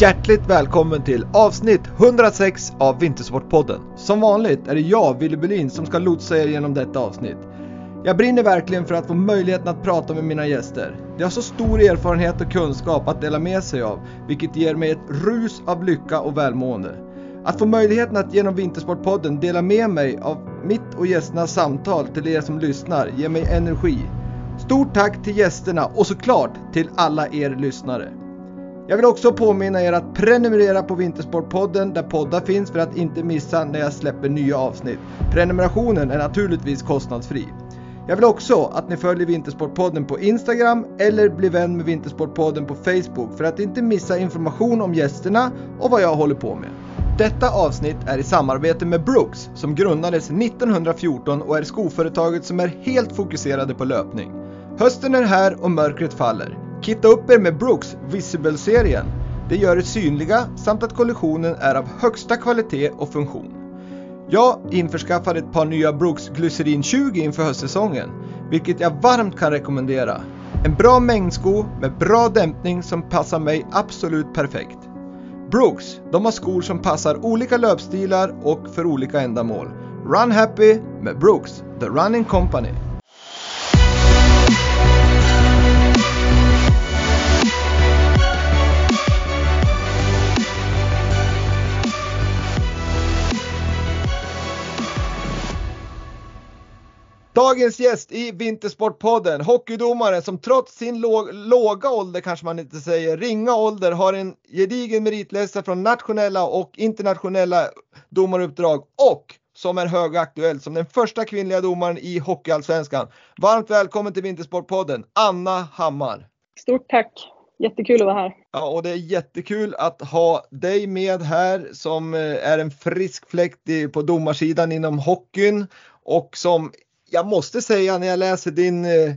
hjärtligt välkommen till avsnitt 106 av Vintersportpodden. Som vanligt är det jag, Willy Berlin, som ska lotsa er genom detta avsnitt. Jag brinner verkligen för att få möjligheten att prata med mina gäster. De har så stor erfarenhet och kunskap att dela med sig av, vilket ger mig ett rus av lycka och välmående. Att få möjligheten att genom Vintersportpodden dela med mig av mitt och gästernas samtal till er som lyssnar ger mig energi. Stort tack till gästerna och såklart till alla er lyssnare. Jag vill också påminna er att prenumerera på Vintersportpodden där poddar finns för att inte missa när jag släpper nya avsnitt. Prenumerationen är naturligtvis kostnadsfri. Jag vill också att ni följer Vintersportpodden på Instagram eller blir vän med Vintersportpodden på Facebook för att inte missa information om gästerna och vad jag håller på med. Detta avsnitt är i samarbete med Brooks som grundades 1914 och är skoföretaget som är helt fokuserade på löpning. Hösten är här och mörkret faller. Kitta upp er med Brooks Visible-serien. Det gör er synliga samt att kollektionen är av högsta kvalitet och funktion. Jag införskaffade ett par nya Brooks Glycerin 20 inför höstsäsongen, vilket jag varmt kan rekommendera. En bra mängdsko med bra dämpning som passar mig absolut perfekt. Brooks, de har skor som passar olika löpstilar och för olika ändamål. Run happy med Brooks, the running company. Dagens gäst i Vintersportpodden, hockeydomaren som trots sin låg, låga ålder, kanske man inte säger, ringa ålder, har en gedigen meritlista från nationella och internationella domaruppdrag och som är högaktuell som den första kvinnliga domaren i Hockeyallsvenskan. Varmt välkommen till Vintersportpodden, Anna Hammar. Stort tack! Jättekul att vara här. Ja, och det är jättekul att ha dig med här som eh, är en frisk fläkt på domarsidan inom hockeyn och som jag måste säga när jag läser din eh,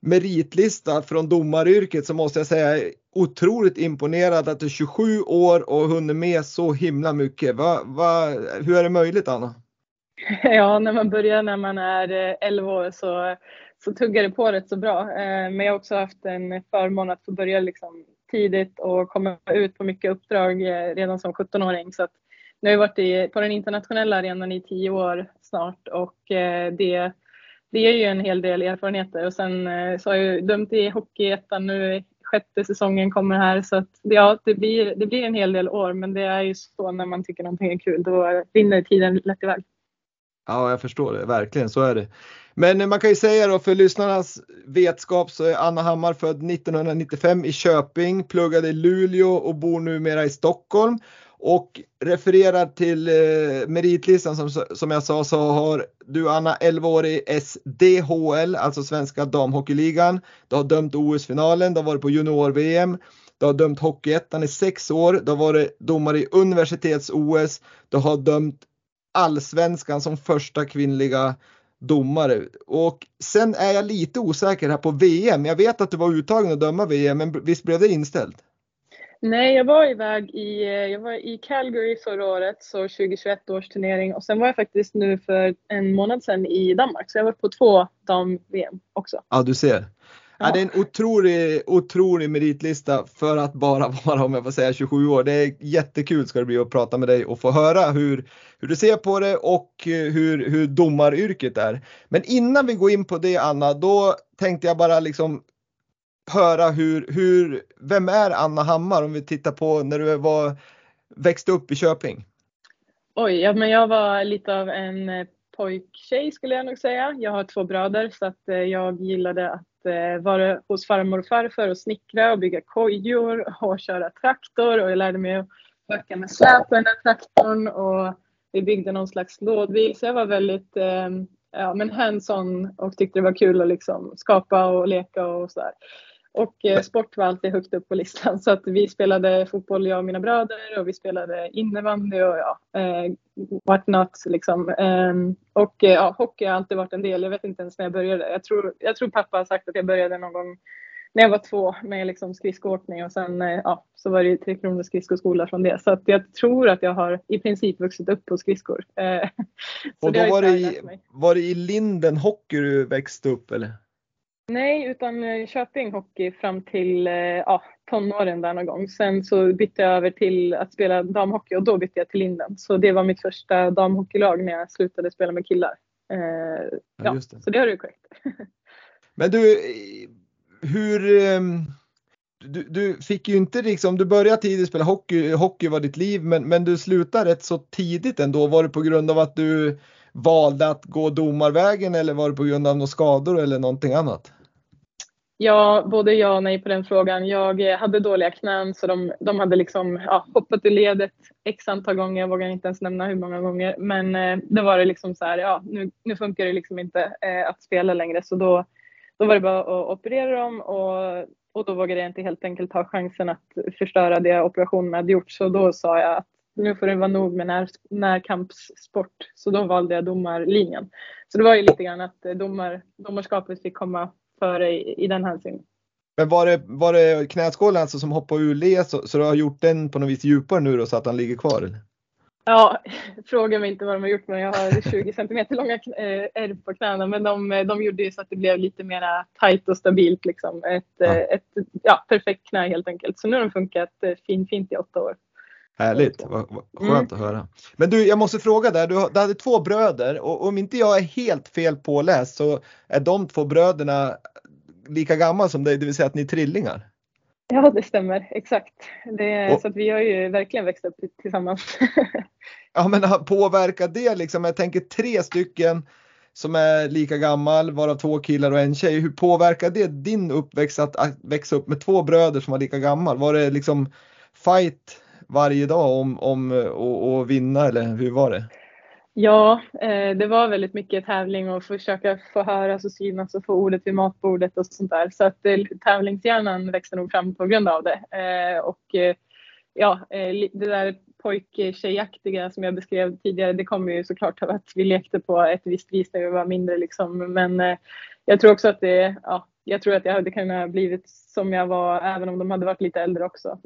meritlista från domaryrket så måste jag säga otroligt imponerad att du är 27 år och hunnit med så himla mycket. Va, va, hur är det möjligt Anna? Ja, när man börjar när man är eh, 11 år så, så tuggar det på rätt så bra. Eh, men jag har också haft en förmån att få börja liksom tidigt och komma ut på mycket uppdrag eh, redan som 17-åring. Så att nu har jag varit i, på den internationella arenan i tio år snart och eh, det, det ger ju en hel del erfarenheter. Och sen eh, så har jag dömt i Hockeyettan nu, sjätte säsongen kommer här så att ja, det blir, det blir en hel del år men det är ju så när man tycker någonting är kul, då rinner tiden lätt iväg. Ja, jag förstår det, verkligen så är det. Men man kan ju säga då för lyssnarnas vetskap så är Anna Hammar född 1995 i Köping, pluggade i Luleå och bor numera i Stockholm. Och refererar till eh, meritlistan som, som jag sa så har du Anna 11 år i SDHL, alltså Svenska Damhockeyligan. Du har dömt OS-finalen, du har varit på junior-VM. Du har dömt Hockeyettan i sex år. Du har varit domare i universitets-OS. Du har dömt Allsvenskan som första kvinnliga domare. Och sen är jag lite osäker här på VM. Jag vet att du var uttagen att döma VM, men visst blev det inställt? Nej, jag var iväg i, jag var i Calgary förra året, så 2021 års turnering och sen var jag faktiskt nu för en månad sedan i Danmark, så jag var på två dam-VM också. Ja, du ser. Ja. ja. det är en otrolig, otrolig meritlista för att bara vara, om jag får säga, 27 år. Det är jättekul ska det bli att prata med dig och få höra hur, hur du ser på det och hur, hur domaryrket är. Men innan vi går in på det Anna, då tänkte jag bara liksom höra hur, hur, vem är Anna Hammar om vi tittar på när du var, växte upp i Köping? Oj, ja, men jag var lite av en eh, pojktjej skulle jag nog säga. Jag har två bröder så att eh, jag gillade att eh, vara hos farmor och farfar och snickra och bygga kojor och köra traktor och jag lärde mig att böka med släp på den där traktorn och vi byggde någon slags lådbil så jag var väldigt ja, men hands-on och tyckte det var kul att liksom skapa och leka och sådär. Och eh, sport var alltid högt upp på listan så att vi spelade fotboll jag och mina bröder och vi spelade innebandy och ja, eh, what not liksom. Eh, och eh, ja, hockey har alltid varit en del. Jag vet inte ens när jag började. Jag tror, jag tror pappa har sagt att jag började någon gång när jag var två med liksom skridskoåkning och sen eh, ja, så var det Tre Kronor skridskoskola från det. Så att jag tror att jag har i princip vuxit upp på skridskor. Och då var det, i, var det i Linden Hockey du växte upp eller? Nej, utan eh, Köping hockey fram till eh, ja, tonåren där någon gång. Sen så bytte jag över till att spela damhockey och då bytte jag till Linden. Så det var mitt första damhockeylag när jag slutade spela med killar. Eh, ja, det. så det har du korrekt. Men du, hur... Ehm, du, du, fick ju inte liksom, du började tidigt spela hockey, hockey var ditt liv, men, men du slutade rätt så tidigt ändå. Var det på grund av att du valde att gå domarvägen eller var det på grund av några skador eller någonting annat? Ja, både ja och nej på den frågan. Jag eh, hade dåliga knän så de, de hade liksom ja, hoppat ur ledet x antal gånger. Jag vågar inte ens nämna hur många gånger. Men eh, då var det liksom så här, ja nu, nu funkar det liksom inte eh, att spela längre så då, då var det bara att operera dem och, och då vågade jag inte helt enkelt ta chansen att förstöra det operationen hade gjort. Så då sa jag att nu får det vara nog med när, närkampssport. Så då valde jag domarlinjen. Så det var ju lite grann att eh, domar, domarskapet fick komma före i, i den hänsynen. Men var det, var det knäskålen alltså som hoppade ur led så, så du har gjort den på något vis djupare nu då så att han ligger kvar? Eller? Ja, fråga mig inte vad de har gjort men jag har 20 centimeter långa eh, ärr på knäna men de, de gjorde ju så att det blev lite mer tajt och stabilt liksom. Ett, ja. Eh, ett ja, perfekt knä helt enkelt. Så nu har de funkat eh, fint, fint i åtta år. Härligt, vad, vad skönt mm. att höra. Men du, jag måste fråga där, du, du hade två bröder och om inte jag är helt fel påläst så är de två bröderna lika gamla som dig, det vill säga att ni är trillingar? Ja, det stämmer exakt. Det, och, så att vi har ju verkligen växt upp tillsammans. ja, men påverkar det liksom? Jag tänker tre stycken som är lika gammal, varav två killar och en tjej. Hur påverkar det din uppväxt att, att växa upp med två bröder som var lika gammal? Var det liksom fight varje dag om, om eh, att vinna eller hur var det? Ja, eh, det var väldigt mycket tävling och försöka få höras och synas och få ordet vid matbordet och sånt där. Så att eh, tävlingshjärnan växte nog fram på grund av det. Eh, och eh, ja, eh, det där pojk-tjejaktiga som jag beskrev tidigare, det kommer ju såklart av att vi lekte på ett visst vis när vi var mindre liksom. Men jag tror också att det, ja, jag tror att jag hade kunnat blivit som jag var även om de hade varit lite äldre också.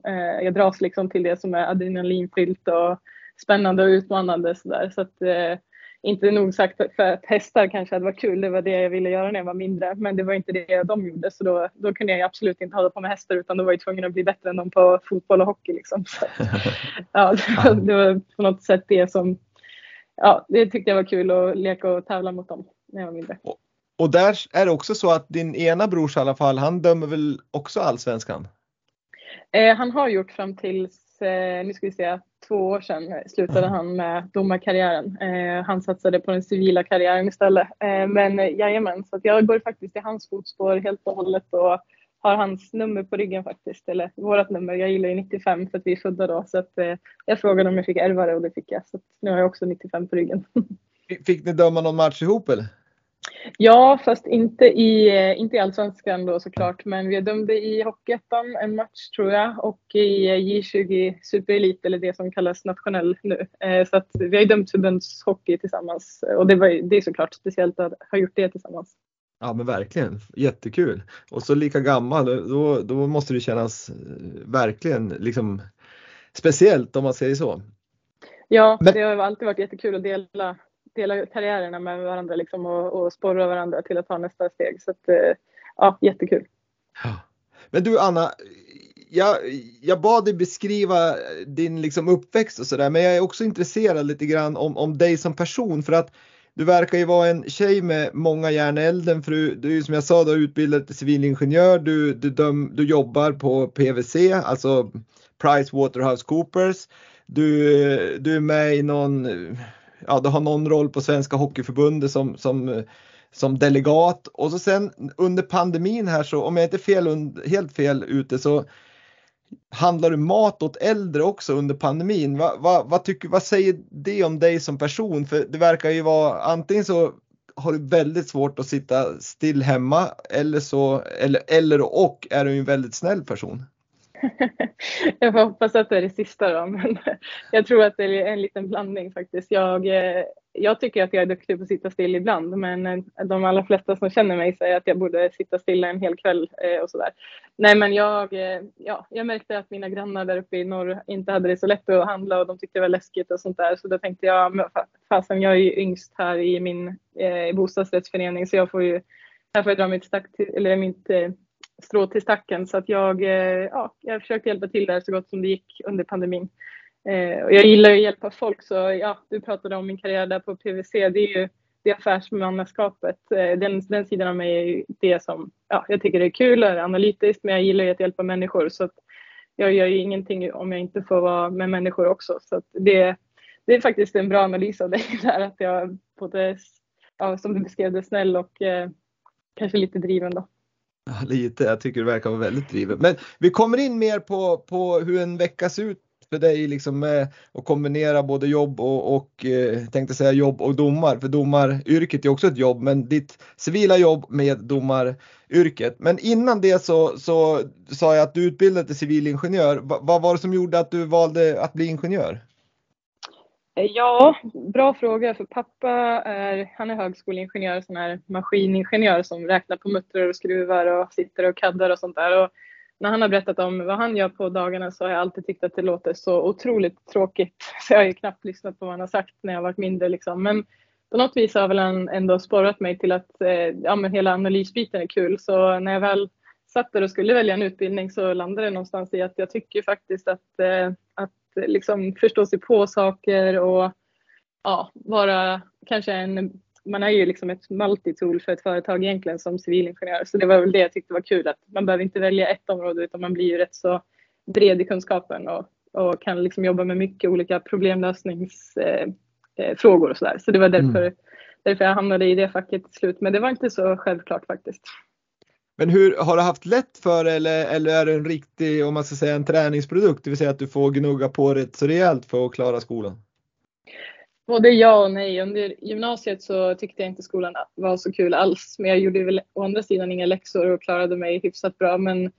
Jag dras liksom till det som är adrenalinfyllt och spännande och utmanande sådär. Så att, eh, inte nog sagt för att hästar kanske hade varit kul, det var det jag ville göra när jag var mindre. Men det var inte det de gjorde så då, då kunde jag absolut inte hålla på med hästar utan då var jag tvungen att bli bättre än dem på fotboll och hockey. Liksom. Så, ja, det var, det var på något sätt det som, ja det tyckte jag var kul att leka och tävla mot dem när jag var mindre. Och, där är det också så att din ena brors i alla fall, han dömer väl också allsvenskan? Eh, han har gjort fram tills, eh, nu ska vi se, två år sedan slutade han med domarkarriären. Eh, han satsade på den civila karriären istället. Eh, men eh, jajamän, så att jag går faktiskt i hans fotspår helt och hållet och har hans nummer på ryggen faktiskt. Eller vårat nummer. Jag gillar ju 95 för att vi är födda då. Så att, eh, jag frågade om jag fick ärva det och det fick jag. Så nu har jag också 95 på ryggen. Fick ni döma någon match ihop eller? Ja, fast inte i, inte i allsvenskan då såklart. Men vi dömde i Hockeyettan en match tror jag och i J20 Superelit eller det som kallas nationell nu. Eh, så att vi har dömt förbundshockey tillsammans och det, var, det är såklart speciellt att ha gjort det tillsammans. Ja men verkligen, jättekul. Och så lika gammal, då, då måste det kännas eh, verkligen liksom speciellt om man säger så. Ja, men... det har alltid varit jättekul att dela dela karriärerna med varandra liksom och, och sporra varandra till att ta nästa steg. Så att, eh, ja, jättekul. Men du Anna, jag, jag bad dig beskriva din liksom uppväxt och sådär, men jag är också intresserad lite grann om, om dig som person för att du verkar ju vara en tjej med många järn i elden. För du, du, som jag sa, du har utbildat till civilingenjör. Du, du, döm, du jobbar på PWC, alltså Price Waterhouse Coopers. Du, du är med i någon ja, du har någon roll på Svenska Hockeyförbundet som, som, som delegat och så sen under pandemin här så om jag inte är fel, helt fel ute så handlar du mat åt äldre också under pandemin. Va, va, vad, tycker, vad säger det om dig som person? För det verkar ju vara antingen så har du väldigt svårt att sitta still hemma eller så eller, eller och är du en väldigt snäll person jag får hoppas att det är det sista då, men jag tror att det är en liten blandning faktiskt. Jag, eh, jag tycker att jag är duktig på att sitta still ibland, men eh, de allra flesta som känner mig säger att jag borde sitta stilla en hel kväll och och sådär. Nej, men jag, ja, jag märkte att mina grannar där uppe i norr inte hade det så lätt att handla och de tyckte det var läskigt och sånt där, så då tänkte jag, fasen jag är ju yngst här i min eh, bostadsrättsförening så jag får ju här får jag dra mitt, stack till, eller mitt eh, strå till stacken. Så att jag, eh, ja, jag försökte hjälpa till där så gott som det gick under pandemin. Eh, och jag gillar att hjälpa folk så ja, du pratade om min karriär där på PVC. Det är ju det affärsmannaskapet. Eh, den, den sidan av mig är ju det som ja, jag tycker är kul, är analytiskt, men jag gillar ju att hjälpa människor. Så att jag gör ju ingenting om jag inte får vara med människor också. Så att det, det är faktiskt en bra analys av dig där, att jag både, ja, som du beskrev det, snäll och eh, kanske lite driven då. Ja, lite, jag tycker du verkar vara väldigt driven. Men vi kommer in mer på, på hur en vecka ser ut för dig liksom eh, med att kombinera både jobb och, och eh, tänkte säga jobb och domar. För domaryrket är också ett jobb, men ditt civila jobb med domaryrket. Men innan det så, så sa jag att du utbildade till civilingenjör. Va, vad var det som gjorde att du valde att bli ingenjör? Eh, ja, bra fråga. För pappa är, han är högskoleingenjör, sån här maskiningenjör som räknar på muttrar och skruvar och sitter och kaddar och sånt där. Och när han har berättat om vad han gör på dagarna så har jag alltid tyckt att det låter så otroligt tråkigt. Så jag har ju knappt lyssnat på vad han har sagt när jag varit mindre liksom. Men på något vis har väl han ändå sporrat mig till att eh, ja, men hela analysbiten är kul. Så när jag väl satt där och skulle välja en utbildning så landade det någonstans i att jag tycker faktiskt att, eh, att liksom förstå sig på saker och ja, vara kanske en man är ju liksom ett multitool för ett företag egentligen som civilingenjör. Så det var väl det jag tyckte var kul att man behöver inte välja ett område utan man blir ju rätt så bred i kunskapen och, och kan liksom jobba med mycket olika problemlösningsfrågor eh, eh, och sådär. Så det var därför, mm. därför jag hamnade i det facket till slut. Men det var inte så självklart faktiskt. Men hur, har du haft lätt för eller, eller är det en riktig, om man ska säga en träningsprodukt, det vill säga att du får gnugga på rätt så rejält för att klara skolan? Både ja och nej. Under gymnasiet så tyckte jag inte skolan var så kul alls. Men jag gjorde väl å andra sidan inga läxor och klarade mig hyfsat bra. Men,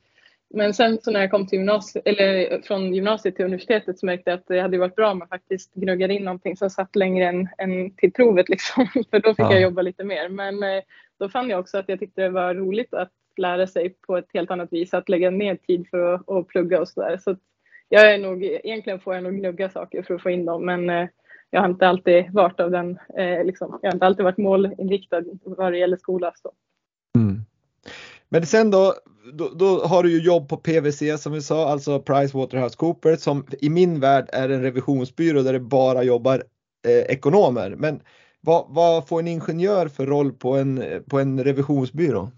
men sen så när jag kom till gymnasiet, eller från gymnasiet till universitetet så märkte jag att det hade varit bra om man faktiskt gnuggade in någonting som satt längre än, än till provet liksom. För då fick ja. jag jobba lite mer. Men eh, då fann jag också att jag tyckte det var roligt att lära sig på ett helt annat vis. Att lägga ner tid för att, att plugga och sådär. Så, så jag är nog, egentligen får jag nog gnugga saker för att få in dem. Men eh, jag har inte alltid varit av den, eh, liksom, jag har inte alltid varit målinriktad vad det gäller skola. Så. Mm. Men sen då, då, då, har du ju jobb på PWC som vi sa, alltså PricewaterhouseCoopers som i min värld är en revisionsbyrå där det bara jobbar eh, ekonomer. Men vad, vad, får en ingenjör för roll på en, på en revisionsbyrå?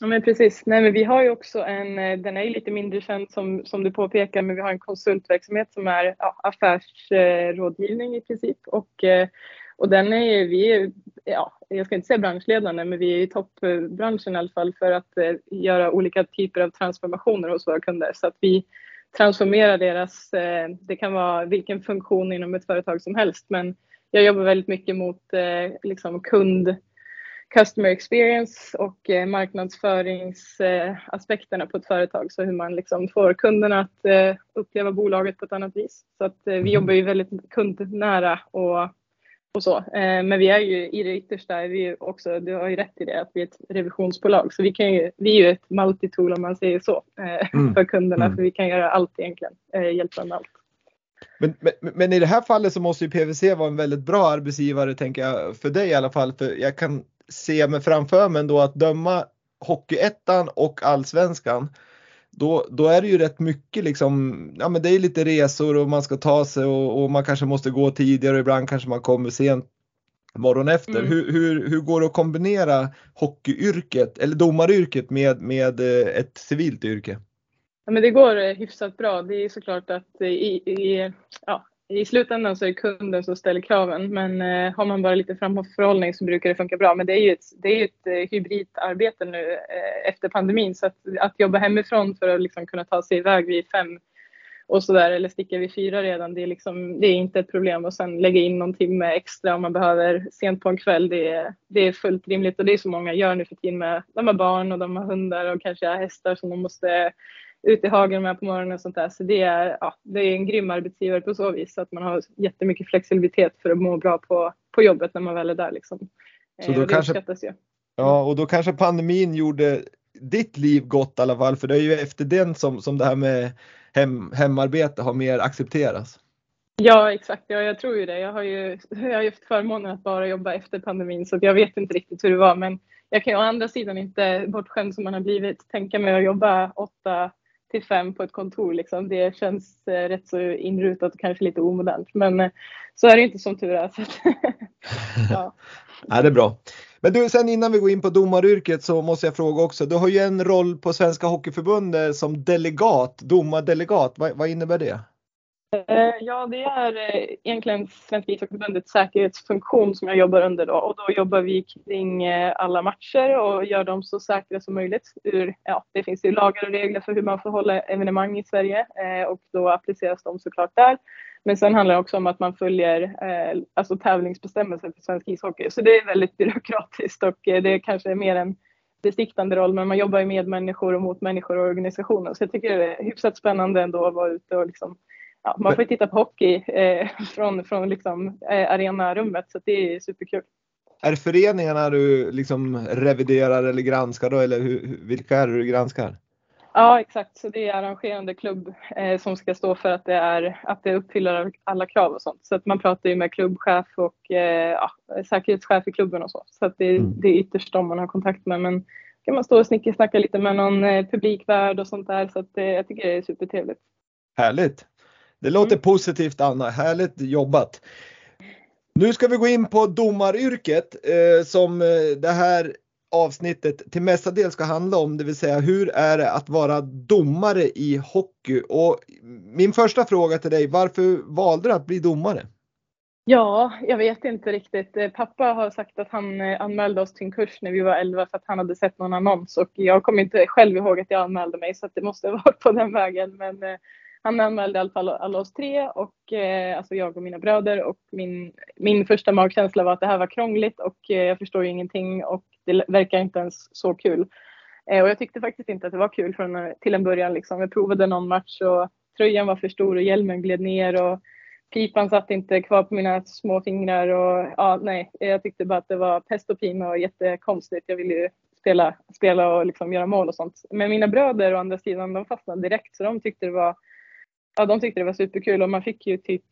Ja men precis. Nej, men vi har ju också en, eh, den är ju lite mindre känd som, som du påpekar, men vi har en konsultverksamhet som är ja, affärsrådgivning i princip. Och, eh, och den är vi är, ja, jag ska inte säga branschledande, men vi är i toppbranschen i alla fall för att eh, göra olika typer av transformationer hos våra kunder. Så att vi transformerar deras, det kan vara vilken funktion inom ett företag som helst, men jag jobbar väldigt mycket mot liksom kund customer experience och eh, marknadsföringsaspekterna på ett företag. Så hur man liksom får kunderna att eh, uppleva bolaget på ett annat vis. Så att eh, vi mm. jobbar ju väldigt kundnära och, och så. Men vi är ju i det yttersta, är vi också, du har ju rätt i det, att vi är ett revisionsbolag. Så vi, kan ju, vi är ju ett multitool om man säger så mm. för kunderna. Mm. För vi kan göra allt egentligen, hjälpa med allt. Men, men, men, i det här fallet så måste ju PVC vara en väldigt bra arbetsgivare tänker jag för dig i alla fall. För jag kan se mig framför mig då att döma Hockeyettan och Allsvenskan. Då, då är det ju rätt mycket liksom, ja men det är lite resor och man ska ta sig och, och man kanske måste gå tidigare och ibland kanske man kommer sent morgon efter. Mm. Hur, hur, hur går det att kombinera hockeyyrket eller domaryrket med, med eh, ett civilt yrke? Ja, men det går eh, hyfsat bra. Det är såklart att i, i, ja, i slutändan så är det kunden som ställer kraven men eh, har man bara lite framförhållning så brukar det funka bra. Men det är ju ett, det är ett eh, hybridarbete nu eh, efter pandemin så att, att jobba hemifrån för att liksom kunna ta sig iväg vid fem och sådär eller sticka vid fyra redan, det är, liksom, det är inte ett problem och sen lägga in någon timme extra om man behöver sent på en kväll. Det är, det är fullt rimligt och det är så många gör nu för tiden med, de har barn och de har hundar och kanske hästar som de måste ut i hagen med på morgonen och sånt där. Så det är, ja, det är en grym arbetsgivare på så vis. att man har jättemycket flexibilitet för att må bra på, på jobbet när man väl är där. Liksom. Så då eh, det kanske, ju. Ja, och då kanske pandemin gjorde ditt liv gott i alla fall. För det är ju efter den som, som det här med hem, hemarbete har mer accepterats. Ja exakt, ja, jag tror ju det. Jag har ju jag har haft förmånen att bara jobba efter pandemin så jag vet inte riktigt hur det var men jag kan ju å andra sidan inte, bortskämd som man har blivit, tänka mig att jobba åtta till fem på ett kontor. Liksom. Det känns eh, rätt så inrutat och kanske lite omodernt. Men eh, så är det inte som tur är. Så att, ja. ja, det är bra. Men du, sen innan vi går in på domaryrket så måste jag fråga också. Du har ju en roll på Svenska Hockeyförbundet som delegat, domardelegat. Vad, vad innebär det? Eh, ja, det är eh, egentligen Svenska ishockeyförbundets säkerhetsfunktion som jag jobbar under då och då jobbar vi kring eh, alla matcher och gör dem så säkra som möjligt. ja, det finns ju lagar och regler för hur man får hålla evenemang i Sverige och då appliceras de såklart där. Men sen handlar det också om att man följer alltså tävlingsbestämmelser för svensk ishockey. Så det är väldigt byråkratiskt och det är kanske mer en besiktande roll men man jobbar ju med människor och mot människor och organisationer så jag tycker det är hyfsat spännande ändå att vara ute och liksom ja, man får ju titta på hockey eh, från, från liksom, eh, arenarummet så det är superkul. Är det föreningarna du liksom reviderar eller granskar då eller hur, vilka är det du granskar? Ja exakt, så det är arrangerande klubb eh, som ska stå för att det, är, att det uppfyller alla krav och sånt. Så att man pratar ju med klubbchef och eh, ja, säkerhetschef i klubben och så. Så att det, mm. det är ytterst de man har kontakt med. Men kan man stå och snickersnacka lite med någon eh, publikvärd och sånt där. Så att, eh, jag tycker det är supertrevligt. Härligt! Det låter mm. positivt Anna, härligt jobbat. Nu ska vi gå in på domaryrket eh, som eh, det här avsnittet till mestadels ska handla om, det vill säga hur är det att vara domare i hockey? Och min första fråga till dig, varför valde du att bli domare? Ja, jag vet inte riktigt. Eh, pappa har sagt att han eh, anmälde oss till en kurs när vi var 11 för att han hade sett någon annons och jag kommer inte själv ihåg att jag anmälde mig så det måste ha varit på den vägen. Men han anmälde i alla fall alla oss tre, och, eh, alltså jag och mina bröder. Och min, min första magkänsla var att det här var krångligt och eh, jag förstår ju ingenting och det verkar inte ens så kul. Eh, och jag tyckte faktiskt inte att det var kul från, eh, till en början. Liksom. Jag provade någon match och tröjan var för stor och hjälmen gled ner. Och, pipan satt inte kvar på mina små fingrar och ja, nej, jag tyckte bara att det var pest och pina och jättekonstigt. Jag ville ju spela, spela och liksom göra mål och sånt. Men mina bröder å andra sidan, de fastnade direkt så de tyckte det var ja, de tyckte det var superkul och man fick ju typ,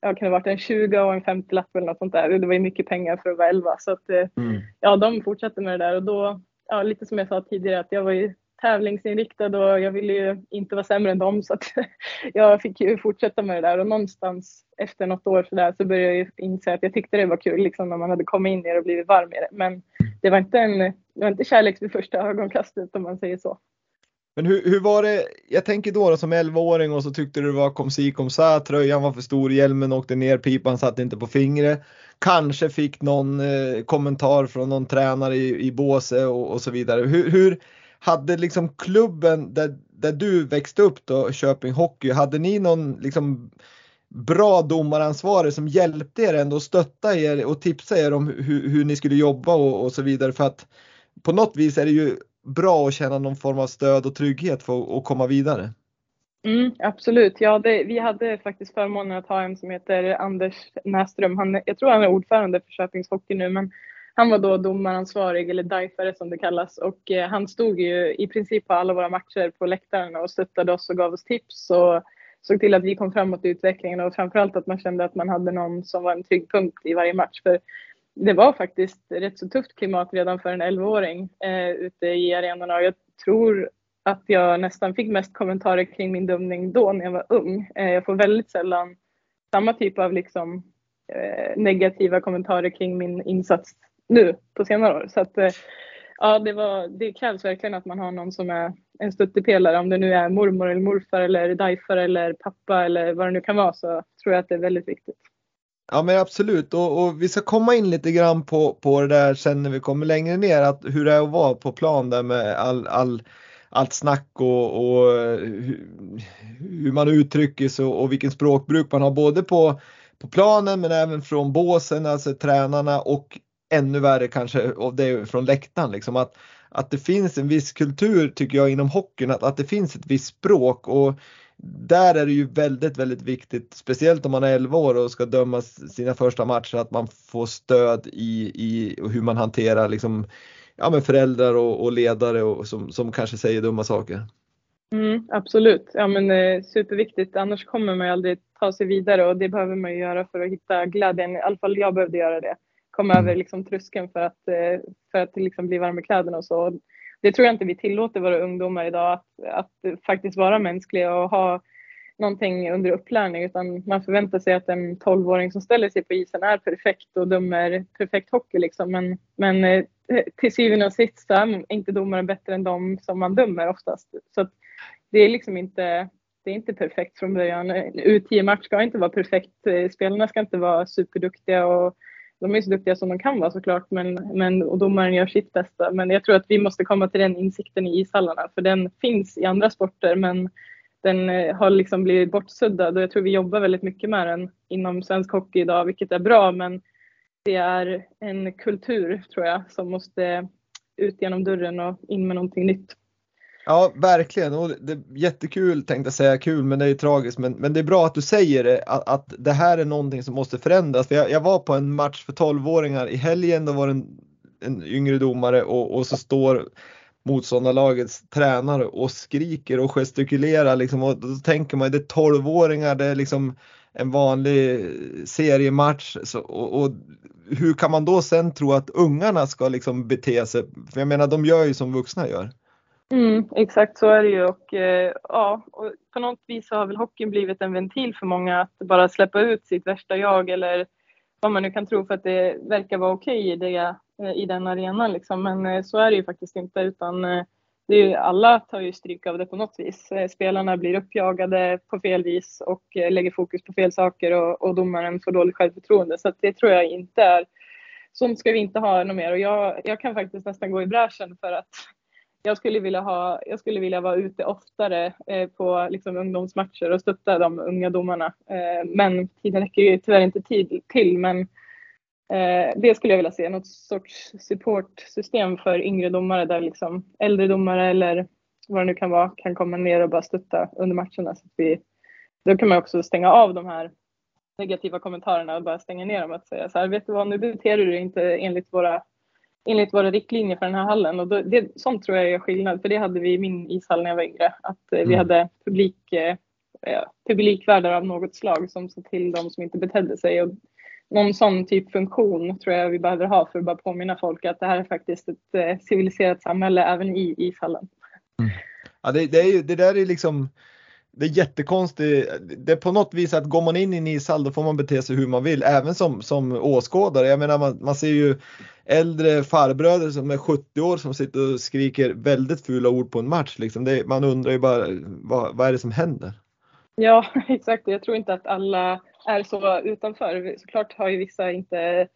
ja, kan det varit en 20 och en 50 lapp eller något sånt där. Det var ju mycket pengar för att vara 11 så att eh, mm. ja, de fortsatte med det där och då, ja, lite som jag sa tidigare att jag var ju tävlingsinriktad och jag ville ju inte vara sämre än dem så att jag fick ju fortsätta med det där och någonstans efter något år så där så började jag ju inse att jag tyckte det var kul liksom när man hade kommit in i det och blivit varm i det. Men det var inte en, det var inte kärlek vid första ögonkastet om man säger så. Men hur, hur var det, jag tänker då, då som 11-åring och så tyckte du det var kom si kom sa, tröjan var för stor, hjälmen åkte ner, pipan satt inte på fingret. Kanske fick någon eh, kommentar från någon tränare i, i båse och, och så vidare. Hur, hur, hade liksom klubben där, där du växte upp då, Köping Hockey, hade ni någon liksom bra domaransvarig som hjälpte er ändå att stötta er och tipsa er om hur, hur ni skulle jobba och, och så vidare för att på något vis är det ju bra att känna någon form av stöd och trygghet för att komma vidare. Mm, absolut. Ja, det, vi hade faktiskt förmånen att ha en som heter Anders Näström. Han, jag tror han är ordförande för Köpings Hockey nu, men han var då domaransvarig, eller dajfare som det kallas. Och eh, han stod ju i princip på alla våra matcher på läktaren och stöttade oss och gav oss tips och såg till att vi kom framåt i utvecklingen och framförallt att man kände att man hade någon som var en trygg punkt i varje match. För det var faktiskt rätt så tufft klimat redan för en 11-åring eh, ute i arenorna jag tror att jag nästan fick mest kommentarer kring min dömning då när jag var ung. Eh, jag får väldigt sällan samma typ av liksom, eh, negativa kommentarer kring min insats nu på senare år. Så att, eh, ja, det, var, det krävs verkligen att man har någon som är en stöttepelare. Om det nu är mormor eller morfar eller dajfar eller pappa eller vad det nu kan vara så tror jag att det är väldigt viktigt. Ja men absolut och, och, vi ska komma in lite grann på, på det där sen när vi kommer längre ner att hur det är att vara på plan där med all, all allt snack och, och hur, hur, man uttrycker sig och, och vilken språkbruk man har både på, på planen men även från båsen, alltså tränarna och ännu värre kanske och det från läktaren. Liksom att, att det finns en viss kultur tycker jag inom hockeyn, att, att det finns ett visst språk och där är det ju väldigt, väldigt viktigt, speciellt om man är 11 år och ska döma sina första matcher, att man får stöd i, i hur man hanterar liksom, ja, men föräldrar och, och ledare och, som, som kanske säger dumma saker. Mm, absolut, ja, men, eh, superviktigt. Annars kommer man ju aldrig ta sig vidare och det behöver man ju göra för att hitta glädjen. I alla fall jag behövde göra det. komma över liksom tröskeln för att, eh, för att liksom bli varm i kläderna och så. Det tror jag inte vi tillåter våra ungdomar idag att, att faktiskt vara mänskliga och ha någonting under upplärning utan man förväntar sig att en 12-åring som ställer sig på isen är perfekt och dömer perfekt hockey liksom. Men, men eh, till syvende och sist så är inte domaren bättre än de som man dömer oftast. Så det är liksom inte, det är inte perfekt från början. U10-match ska inte vara perfekt. Spelarna ska inte vara superduktiga och de är så duktiga som de kan vara såklart men, men, och domaren gör sitt bästa. Men jag tror att vi måste komma till den insikten i ishallarna för den finns i andra sporter men den eh, har liksom blivit bortsuddad och jag tror vi jobbar väldigt mycket med den inom svensk hockey idag vilket är bra men det är en kultur tror jag som måste ut genom dörren och in med någonting nytt. Ja, verkligen. Och det är jättekul tänkte jag säga, kul men det är ju tragiskt. Men, men det är bra att du säger det, att, att det här är någonting som måste förändras. För jag, jag var på en match för 12-åringar i helgen, då var det en, en yngre domare och, och så står motståndarlagets tränare och skriker och gestikulerar liksom och då tänker man det är 12-åringar, det är liksom en vanlig seriematch så, och, och, hur kan man då sen tro att ungarna ska liksom bete sig? För jag menar de gör ju som vuxna gör. Mm, exakt så är det ju och eh, ja, och på något vis har väl hockeyn blivit en ventil för många att bara släppa ut sitt värsta jag eller vad man nu kan tro för att det verkar vara okej okay i, det, eh, i den arenan liksom. Men eh, så är det ju faktiskt inte utan eh, det är ju, alla tar ju stryk av det på något vis. Eh, spelarna blir uppjagade på fel vis och eh, lägger fokus på fel saker och, och domaren får dåligt självförtroende. Så det tror jag inte är, sånt ska vi inte ha något mer och jag, jag kan faktiskt nästan gå i bräschen för att jag skulle vilja, ha, jag skulle vilja vara ute oftare eh, på liksom, ungdomsmatcher och stötta de unga domarna. Eh, men tiden räcker ju tyvärr inte tid till. Men eh, det skulle jag vilja se, något sorts supportsystem för yngre domare där liksom äldre domare eller vad det nu kan vara kan komma ner och bara stötta under matcherna. Så att vi, då kan man också stänga av de här negativa kommentarerna och bara stänga ner dem och säga så här, vet du vad, nu beter du dig inte enligt våra enligt våra riktlinjer för den här hallen. Och då, det, sånt tror jag är skillnad, för det hade vi i min ishall när jag var yngre. Att eh, vi mm. hade publik, eh, publikvärdar av något slag som såg till de som inte betedde sig. Och någon sån typ funktion tror jag vi behöver ha för att bara påminna folk att det här är faktiskt ett eh, civiliserat samhälle även i ishallen. Mm. Ja, det, det, är ju, det där är liksom det är jättekonstigt. Det är på något vis att går man in i en ishall då får man bete sig hur man vill, även som, som åskådare. Jag menar man, man ser ju äldre farbröder som är 70 år som sitter och skriker väldigt fula ord på en match. Liksom. Det, man undrar ju bara vad, vad är det som händer? Ja, exakt. Jag tror inte att alla är så utanför. Såklart har ju vissa inte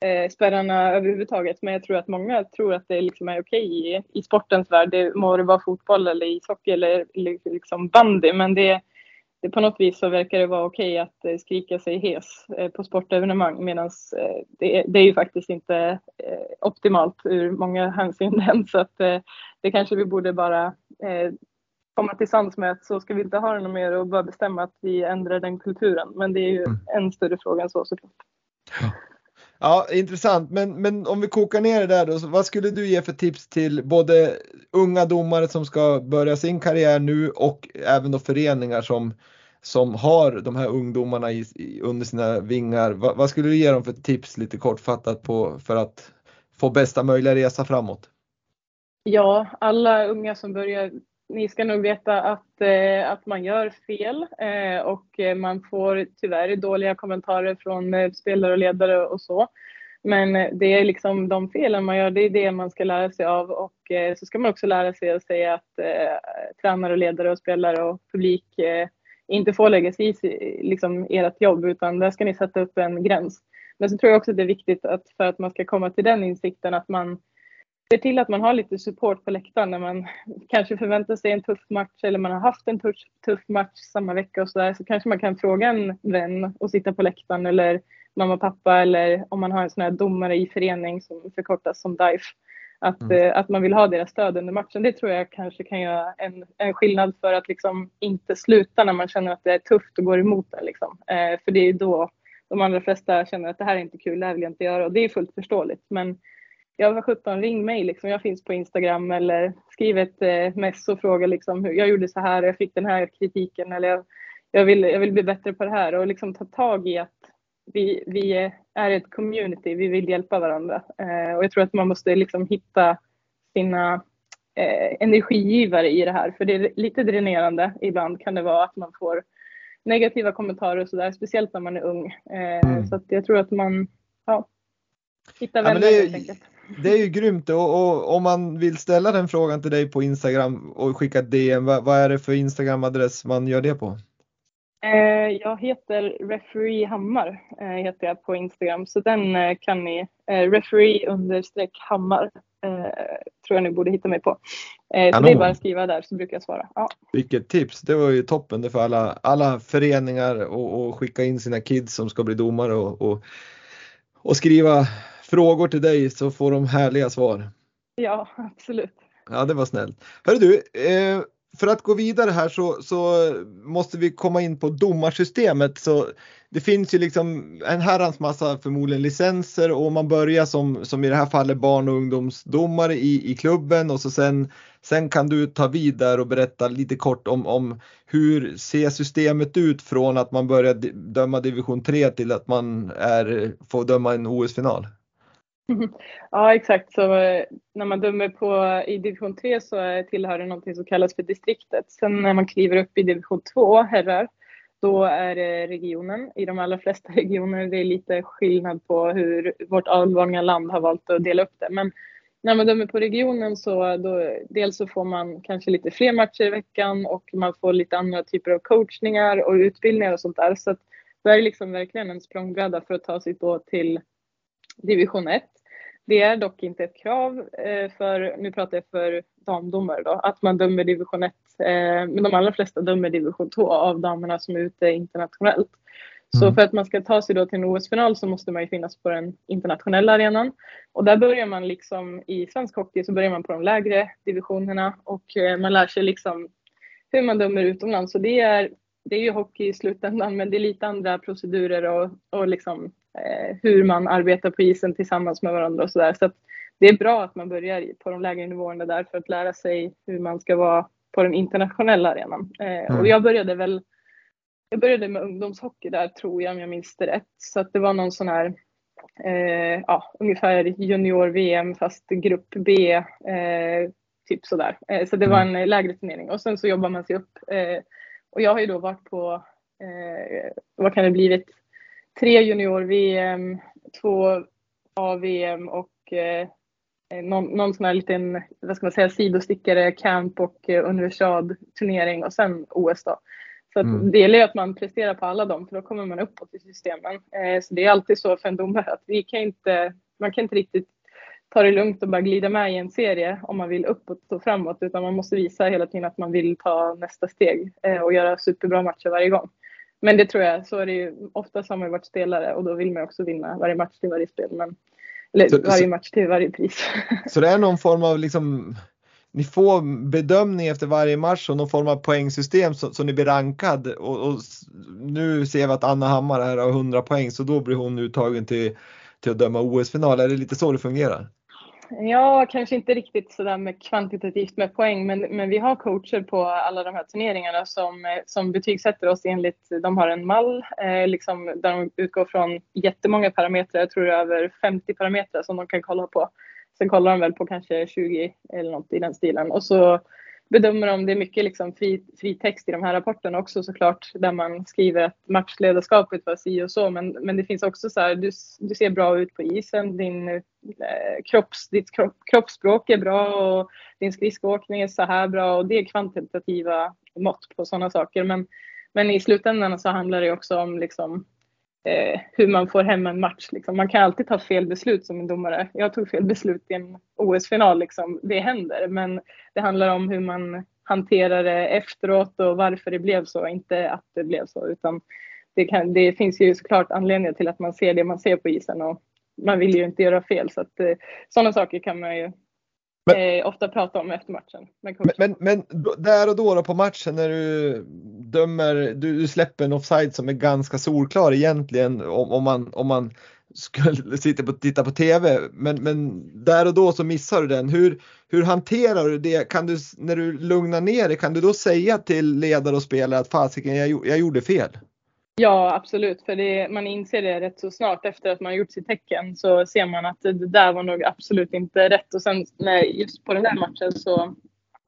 eh, spärrarna överhuvudtaget. Men jag tror att många tror att det liksom är okej i, i sportens värld. Det må det vara fotboll eller ishockey eller, eller liksom bandy. Men det, det, på något vis så verkar det vara okej att eh, skrika sig hes eh, på sportevenemang. Medan eh, det, det, är ju faktiskt inte eh, optimalt ur många hänseenden. Så att eh, det kanske vi borde bara komma till sans med att så ska vi inte ha det mer och bara bestämma att vi ändrar den kulturen. Men det är ju mm. en större fråga än så såklart. Ja. Ja, intressant. Men, men om vi kokar ner det där då, vad skulle du ge för tips till både unga domare som ska börja sin karriär nu och även då föreningar som, som har de här ungdomarna i, i, under sina vingar. Va, vad skulle du ge dem för tips lite kortfattat på, för att få bästa möjliga resa framåt? Ja, alla unga som börjar ni ska nog veta att, eh, att man gör fel eh, och eh, man får tyvärr dåliga kommentarer från eh, spelare och ledare och så. Men eh, det är liksom de felen man gör, det är det man ska lära sig av och eh, så ska man också lära sig att säga att eh, tränare och ledare och spelare och publik inte får lägga sig i liksom, ert jobb utan där ska ni sätta upp en gräns. Men så tror jag också att det är viktigt att för att man ska komma till den insikten att man se till att man har lite support på läktaren när man kanske förväntar sig en tuff match eller man har haft en tuff, tuff match samma vecka och så där så kanske man kan fråga en vän och sitta på läktaren eller mamma och pappa eller om man har en sån här domare i förening som förkortas som DIFE. Att, mm. eh, att man vill ha deras stöd under matchen. Det tror jag kanske kan göra en, en skillnad för att liksom inte sluta när man känner att det är tufft och går emot det. Liksom. Eh, för det är då de allra flesta känner att det här är inte kul, det här vill jag inte göra och det är fullt förståeligt. Men jag var 17, ring mig liksom. Jag finns på Instagram eller skriv ett eh, mess och fråga liksom hur jag gjorde så här, jag fick den här kritiken eller jag, jag, vill, jag vill bli bättre på det här och liksom ta tag i att vi, vi är ett community, vi vill hjälpa varandra. Eh, och jag tror att man måste liksom hitta sina eh, energigivare i det här, för det är lite dränerande ibland kan det vara att man får negativa kommentarer och sådär, speciellt när man är ung. Eh, mm. Så att jag tror att man, ja, hittar vänner ja, helt enkelt. Det är ju grymt och, och, om man vill ställa den frågan till dig på Instagram och skicka DM, vad, vad är det för Instagram-adress man gör det på? Eh, jag heter Referee Hammar eh, heter jag på Instagram så den eh, kan ni, referee understreck Hammar tror jag ni borde hitta mig på. Så det är bara att skriva där så brukar jag svara. Ja. Vilket tips, det var ju toppen det för alla, alla föreningar och, och skicka in sina kids som ska bli domare och, och, och skriva frågor till dig så får de härliga svar. Ja, absolut. Ja, det var snällt. Hörru du, eh, för att gå vidare här så, så, måste vi komma in på domarsystemet. Så det finns ju liksom en herrans massa förmodligen licenser och man börjar som, som i det här fallet barn och ungdomsdomare i, i klubben och så sen, sen kan du ta vid där och berätta lite kort om, om hur ser systemet ut från att man börjar döma division 3 till att man är, får döma en OS-final? Ja exakt, så eh, när man dömer på i division 3 så tillhör det någonting som kallas för distriktet. Sen när man kliver upp i division 2 herrar, då är det regionen. I de allra flesta regioner det är lite skillnad på hur vårt avlånga land har valt att dela upp det. Men när man dömer på regionen så då, dels så får man kanske lite fler matcher i veckan och man får lite andra typer av coachningar och utbildningar och sånt där. Så att det är liksom verkligen en språngbräda för att ta sig då till division 1. Det är dock inte ett krav eh, för, nu pratar jag för damdomare då, att man dömer division 1. Eh, men de allra flesta dömer division 2 av damerna som är ute internationellt. Så mm. för att man ska ta sig då till en OS-final så måste man ju finnas på den internationella arenan. Och där börjar man liksom i svensk hockey så börjar man på de lägre divisionerna och eh, man lär sig liksom hur man dömer utomlands. Så det är, det är ju hockey i slutändan men det är lite andra procedurer och, och liksom hur man arbetar på isen tillsammans med varandra och sådär. Så, så det är bra att man börjar på de lägre nivåerna där för att lära sig hur man ska vara på den internationella arenan. Eh, mm. Och jag började väl jag började med ungdomshockey där tror jag om jag minns det rätt. Så att det var någon sån här eh, ja, ungefär junior-VM fast grupp B, eh, typ sådär. Eh, så det var mm. en lägre turnering och sen så jobbar man sig upp. Eh, och jag har ju då varit på, eh, vad kan det blivit, tre junior-VM, två A-VM och eh, någon, någon sån här liten, vad ska man säga, sidostickare, camp och eh, universad-turnering och sen OS då. Så mm. det gäller ju att man presterar på alla dem för då kommer man uppåt i systemen. Eh, så det är alltid så för en domare att vi kan inte, man kan inte riktigt ta det lugnt och bara glida med i en serie om man vill uppåt och framåt utan man måste visa hela tiden att man vill ta nästa steg eh, och göra superbra matcher varje gång. Men det tror jag, så är det ju. Ofta har man ju varit spelare och då vill man också vinna varje match till varje spel. Men, eller så, varje match till varje pris. Så det är någon form av liksom ni får bedömning efter varje match och någon form av poängsystem så, så ni blir rankad och, och, nu ser vi att Anna Hammar här har 100 poäng så då blir hon uttagen till, till att döma OS-final. Är det lite så det fungerar? Ja, kanske inte riktigt sådär med kvantitativt med poäng, men, men vi har coacher på alla de här turneringarna som, eh, som betygsätter oss enligt, de har en mall eh, liksom, där de utgår från jättemånga parametrar, jag tror det är över 50 parametrar som de kan kolla på. Sen kollar de väl på kanske 20 eller något i den stilen och så bedömer om det är mycket liksom fri, fri text i de här rapporterna också såklart där man skriver att matchledarskapet var si och så men, men det finns också så här, du, du ser bra ut på isen, din eh, kropps, ditt kropp, kroppsspråk är bra och din skridskoåkning är så här bra och det är kvantitativa mått på sådana saker men, men i slutändan så handlar det också om liksom eh, hur man får hem en match. Liksom. Man kan alltid ta fel beslut som en domare. Jag tog fel beslut i en OS-final. Liksom. Det händer. Men det handlar om hur man hanterar det efteråt och varför det blev så. Inte att det blev så. Utan det, kan, det finns ju såklart anledningar till att man ser det man ser på isen. Och man vill ju inte göra fel. Så att, eh, sådana saker kan man ju men, eh, ofta prata om efter matchen. Men, men, men, där och då, då på matchen när du dömer, du, du, släpper en offside som är ganska solklar egentligen om, om man, om man skulle sitta och titta på TV. Men, men där och då så missar du den. Hur, hur hanterar du det? Kan du, när du lugnar ner dig, kan du då säga till ledare och spelare att fasiken, jag, jag gjorde fel? Ja, absolut. För det, man inser det rätt så snart efter att man har gjort sitt tecken så ser man att det där var nog absolut inte rätt. Och sen när, just på den där matchen så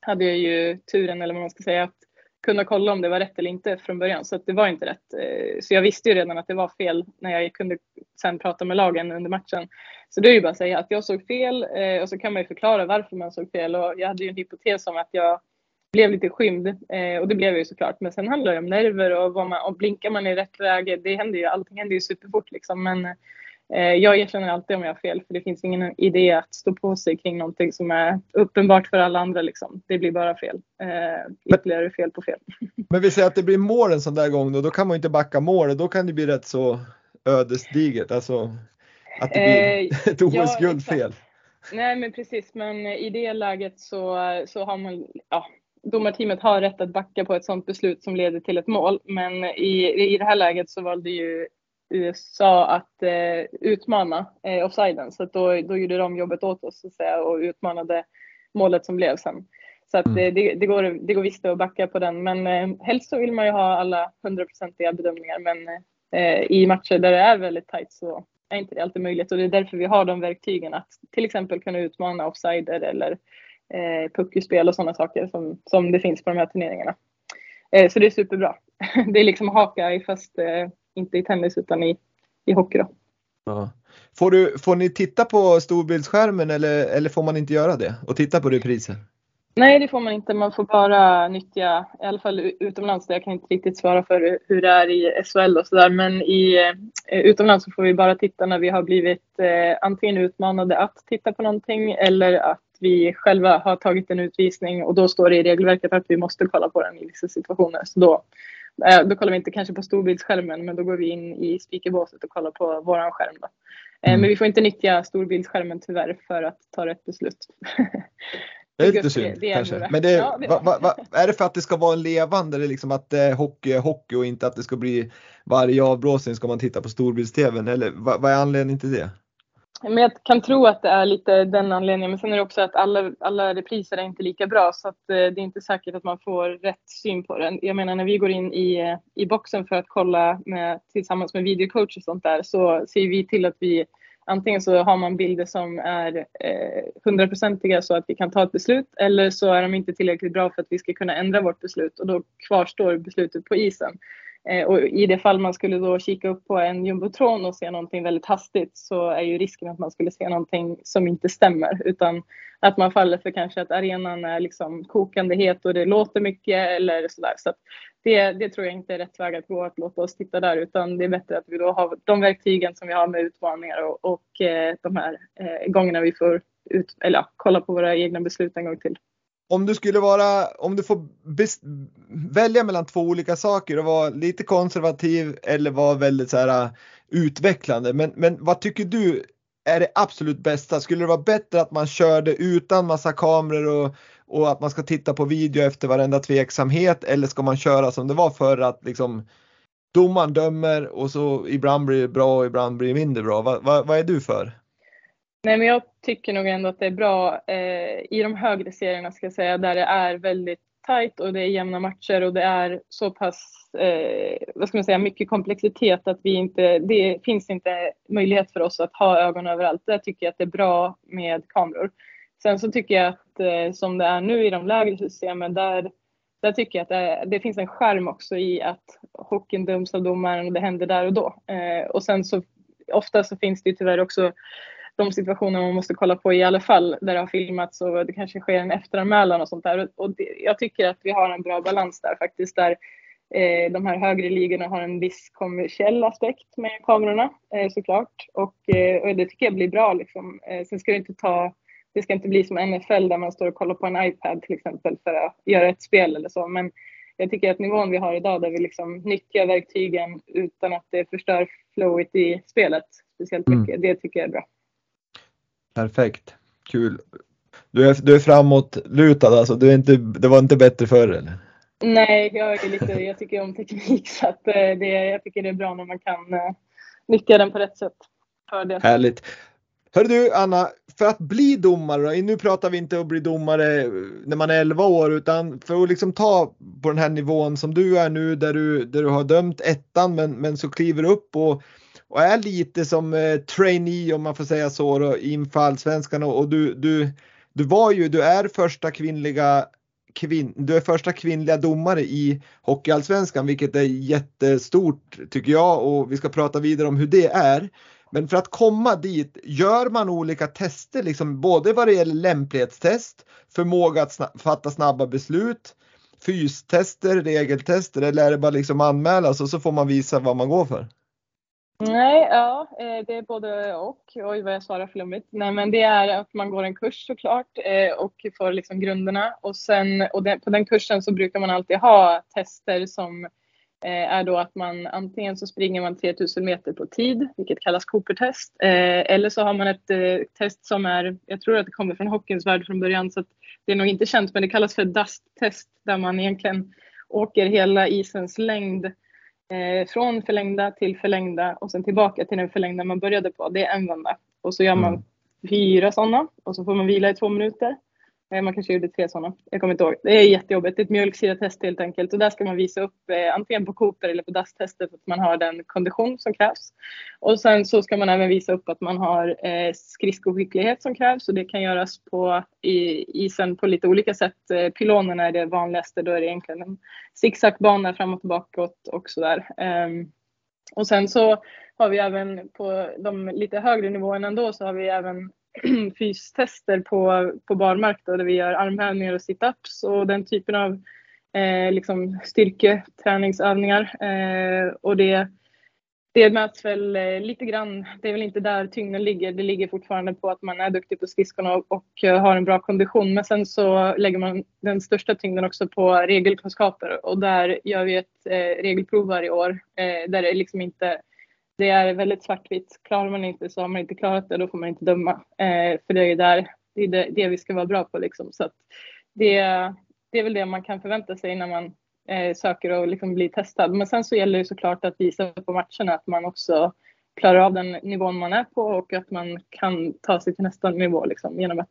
hade jag ju turen, eller vad man ska säga, att kunna kolla om det var rätt eller inte från början. Så att det var inte rätt. Eh, så jag visste ju redan att det var fel när jag kunde sen prata med lagen under matchen. Så det är ju bara att säga att jag såg fel eh, och så kan man ju förklara varför man såg fel. Och jag hade ju en hypotes om att jag blev lite skymd eh, och det blev jag ju såklart. Men sen handlar det om nerver och, vad man, och blinkar man i rätt läge. Det händer ju, allting händer ju superfort liksom. Men eh, jag erkänner alltid om jag har fel för det finns ingen idé att stå på sig kring någonting som är uppenbart för alla andra liksom. Det blir bara fel. Eh, ytterligare fel på fel. Men vi säger att det blir mål en sån där gång då, då kan man ju inte backa målet. Då kan det bli rätt så ödesdigert. Alltså att det blir eh, ett OS-guldfel. Ja, Nej men precis, men i det läget så, så har man, ja, domarteamet har rätt att backa på ett sådant beslut som leder till ett mål. Men i, i det här läget så valde ju USA att eh, utmana eh, offsiden. Så då, då gjorde de jobbet åt oss så att säga, och utmanade målet som blev sen. Så att, mm. det, det, går, det går visst att backa på den. Men eh, helst så vill man ju ha alla hundraprocentiga bedömningar. Men eh, i matcher där det är väldigt tajt så är inte det alltid möjligt. Och det är därför vi har de verktygen att till exempel kunna utmana offsider eller eh, puckelspel och sådana saker som, som det finns på de här turneringarna. Eh, så det är superbra. det är liksom haka fast eh, inte i tennis utan i, i hockey då. Ja. Får, du, får ni titta på storbildsskärmen eller, eller får man inte göra det och titta på repriser? Nej, det får man inte. Man får bara nyttja, i alla fall utomlands, jag kan inte riktigt svara för hur det är i SHL och sådär, men i, eh, utomlands så får vi bara titta när vi har blivit eh, antingen utmanade att titta på någonting eller att vi själva har tagit en utvisning och då står det i regelverket att vi måste kolla på den i vissa situationer. Så då, eh, då kollar vi inte kanske på storbildsskärmen men då går vi in i speakerbåset och kollar på våran skärm. Då. Eh, mm. Men vi får inte nyttja storbildsskärmen tyvärr för att ta rätt beslut. Det är lite synd det, kanske. Men det, ja, det va, va, va, är det för att det ska vara en levande, liksom att eh, hockey är hockey och inte att det ska bli varje avblåsning ska man titta på storbilds-tvn? Eller vad är anledningen till det? Men jag kan tro att det är lite den anledningen. Men sen är det också att alla, alla repriser är inte lika bra så att eh, det är inte säkert att man får rätt syn på den. Jag menar när vi går in i, eh, i boxen för att kolla med, tillsammans med videocoach och sånt där så ser vi till att vi antingen så har man bilder som är eh, hundraprocentiga eh, så att vi kan ta ett beslut eller så är de inte tillräckligt bra för att vi ska kunna ändra vårt beslut och då kvarstår beslutet på isen. Eh, och i det fall man skulle då kika upp på en jumbotron och se någonting väldigt hastigt så är ju risken att man skulle se någonting som inte stämmer. Utan att man faller för kanske att arenan är liksom kokande het och det låter mycket eller sådär. Så det, det tror jag inte är rätt väg att gå att låta oss titta där. Utan det är bättre att vi då har de verktygen som vi har med utmaningar och, och eh, de här eh, gångerna vi får ut, eller, ja, kolla på våra egna beslut en gång till om du skulle vara, om du får välja mellan två olika saker och vara lite konservativ eller vara väldigt så här äh, utvecklande. Men, men vad tycker du är det absolut bästa? Skulle det vara bättre att man körde utan massa kameror och, och att man ska titta på video efter varenda tveksamhet eller ska man köra som det var förr att liksom domaren dömer och så ibland blir det bra och ibland blir det mindre bra. Va, va, vad är du för? Nej, men jag tycker nog ändå att det är bra eh, i de högre serierna ska jag säga, där det är väldigt tajt och det är jämna matcher och det är så pass, eh, vad ska man säga, mycket komplexitet att vi inte, det finns inte möjlighet för oss att ha ögon överallt. Där tycker jag att det är bra med kameror. Sen så tycker jag att eh, som det är nu i de lägre systemen, där, där tycker jag att det, det finns en skärm också i att hockeyn döms av domaren och det händer där och då. Eh, och sen så ofta så finns det ju tyvärr också de situationer man måste kolla på i alla fall där det har filmats och det kanske sker en efteranmälan och sånt där. Och det, jag tycker att vi har en bra balans där faktiskt där eh, de här högre ligorna har en viss kommersiell aspekt med kamerorna eh, såklart och, eh, och det tycker jag blir bra liksom. Eh, sen ska det inte ta det ska inte bli som NFL där man står och kollar på en iPad till exempel för att göra ett spel eller så. Men jag tycker att nivån vi har idag där vi liksom nyttjar verktygen utan att det förstör flowet i spelet speciellt mm. mycket, mm. det tycker jag är bra. Perfekt, kul. Du är, du är framåtlutad alltså, du är inte, det var inte bättre förr eller? Nej, jag, är lite, jag tycker om teknik så att eh, det, jag tycker det är bra när man kan uh, nyttja den på rätt sätt. För det. Härligt. Hör du Anna, för att bli domare, nu pratar vi inte om att bli domare när man är 11 år utan för att liksom ta på den här nivån som du är nu där du, där du har dömt ettan men, men så kliver upp och, och är lite som eh, trainee om man får säga så då, inför allsvenskan och, och du, du, du var ju, du är första kvinnliga Kvin, du är första kvinnliga domare i Hockeyallsvenskan vilket är jättestort tycker jag och vi ska prata vidare om hur det är. Men för att komma dit gör man olika tester, liksom både vad det gäller lämplighetstest, förmåga att sna fatta snabba beslut, fystester, regeltester eller är det bara liksom anmälas och så får man visa vad man går för? Nej, ja, eh, det är både och. Oj, vad jag svarar flummigt. Nej, men det är att man går en kurs såklart eh, och får liksom grunderna och sen och på den kursen så brukar man alltid ha tester som eh, är då att man antingen så springer man 3000 meter på tid, vilket kallas Cooper-test, eller så har man ett test som är, jag tror att det kommer från hockeyns värld från början, så det är nog inte känt, men det kallas för dust-test, där man egentligen åker hela isens längd från förlängda till förlängda och sen tillbaka till den förlängda man började på. Det är en vända. Och så gör man mm. fyra sådana och så får man vila i två minuter. Eh, man kanske gjorde tre sådana. Jag kommer inte ihåg. Det är jättejobbigt. Det är ett mjölksyratest helt enkelt. Och där ska man visa upp eh, antingen på Cooper eller på DAS-testet att man har den kondition som krävs. Och sen så ska man även visa upp att man har eh, skridskoskicklighet som krävs. Och det kan göras på i, isen på lite olika sätt. Eh, pylonerna är det vanligaste. Då är det egentligen en zigzagbana fram och tillbaka och sådär. Eh, och sen så har vi även på de lite högre nivåerna ändå så har vi även fystester på, på barmark då, där vi gör armhävningar och situps och den typen av eh, liksom styrketräningsövningar. Eh, och det, det mäts väl eh, lite grann, det är väl inte där tyngden ligger, det ligger fortfarande på att man är duktig på skridskorna och, och eh, har en bra kondition. Men sen så lägger man den största tyngden också på regelkunskaper och där gör vi ett eh, regelprov varje år eh, där det liksom inte det är väldigt svartvitt. Klarar man inte så har man inte klarat det, då får man inte döma. Eh, för det är ju där, det, är det, det, vi ska vara bra på liksom. Så det, det är väl det man kan förvänta sig när man eh, söker och liksom blir testad. Men sen så gäller det såklart att visa på matcherna att man också klarar av den nivån man är på och att man kan ta sig till nästa nivå liksom, genom att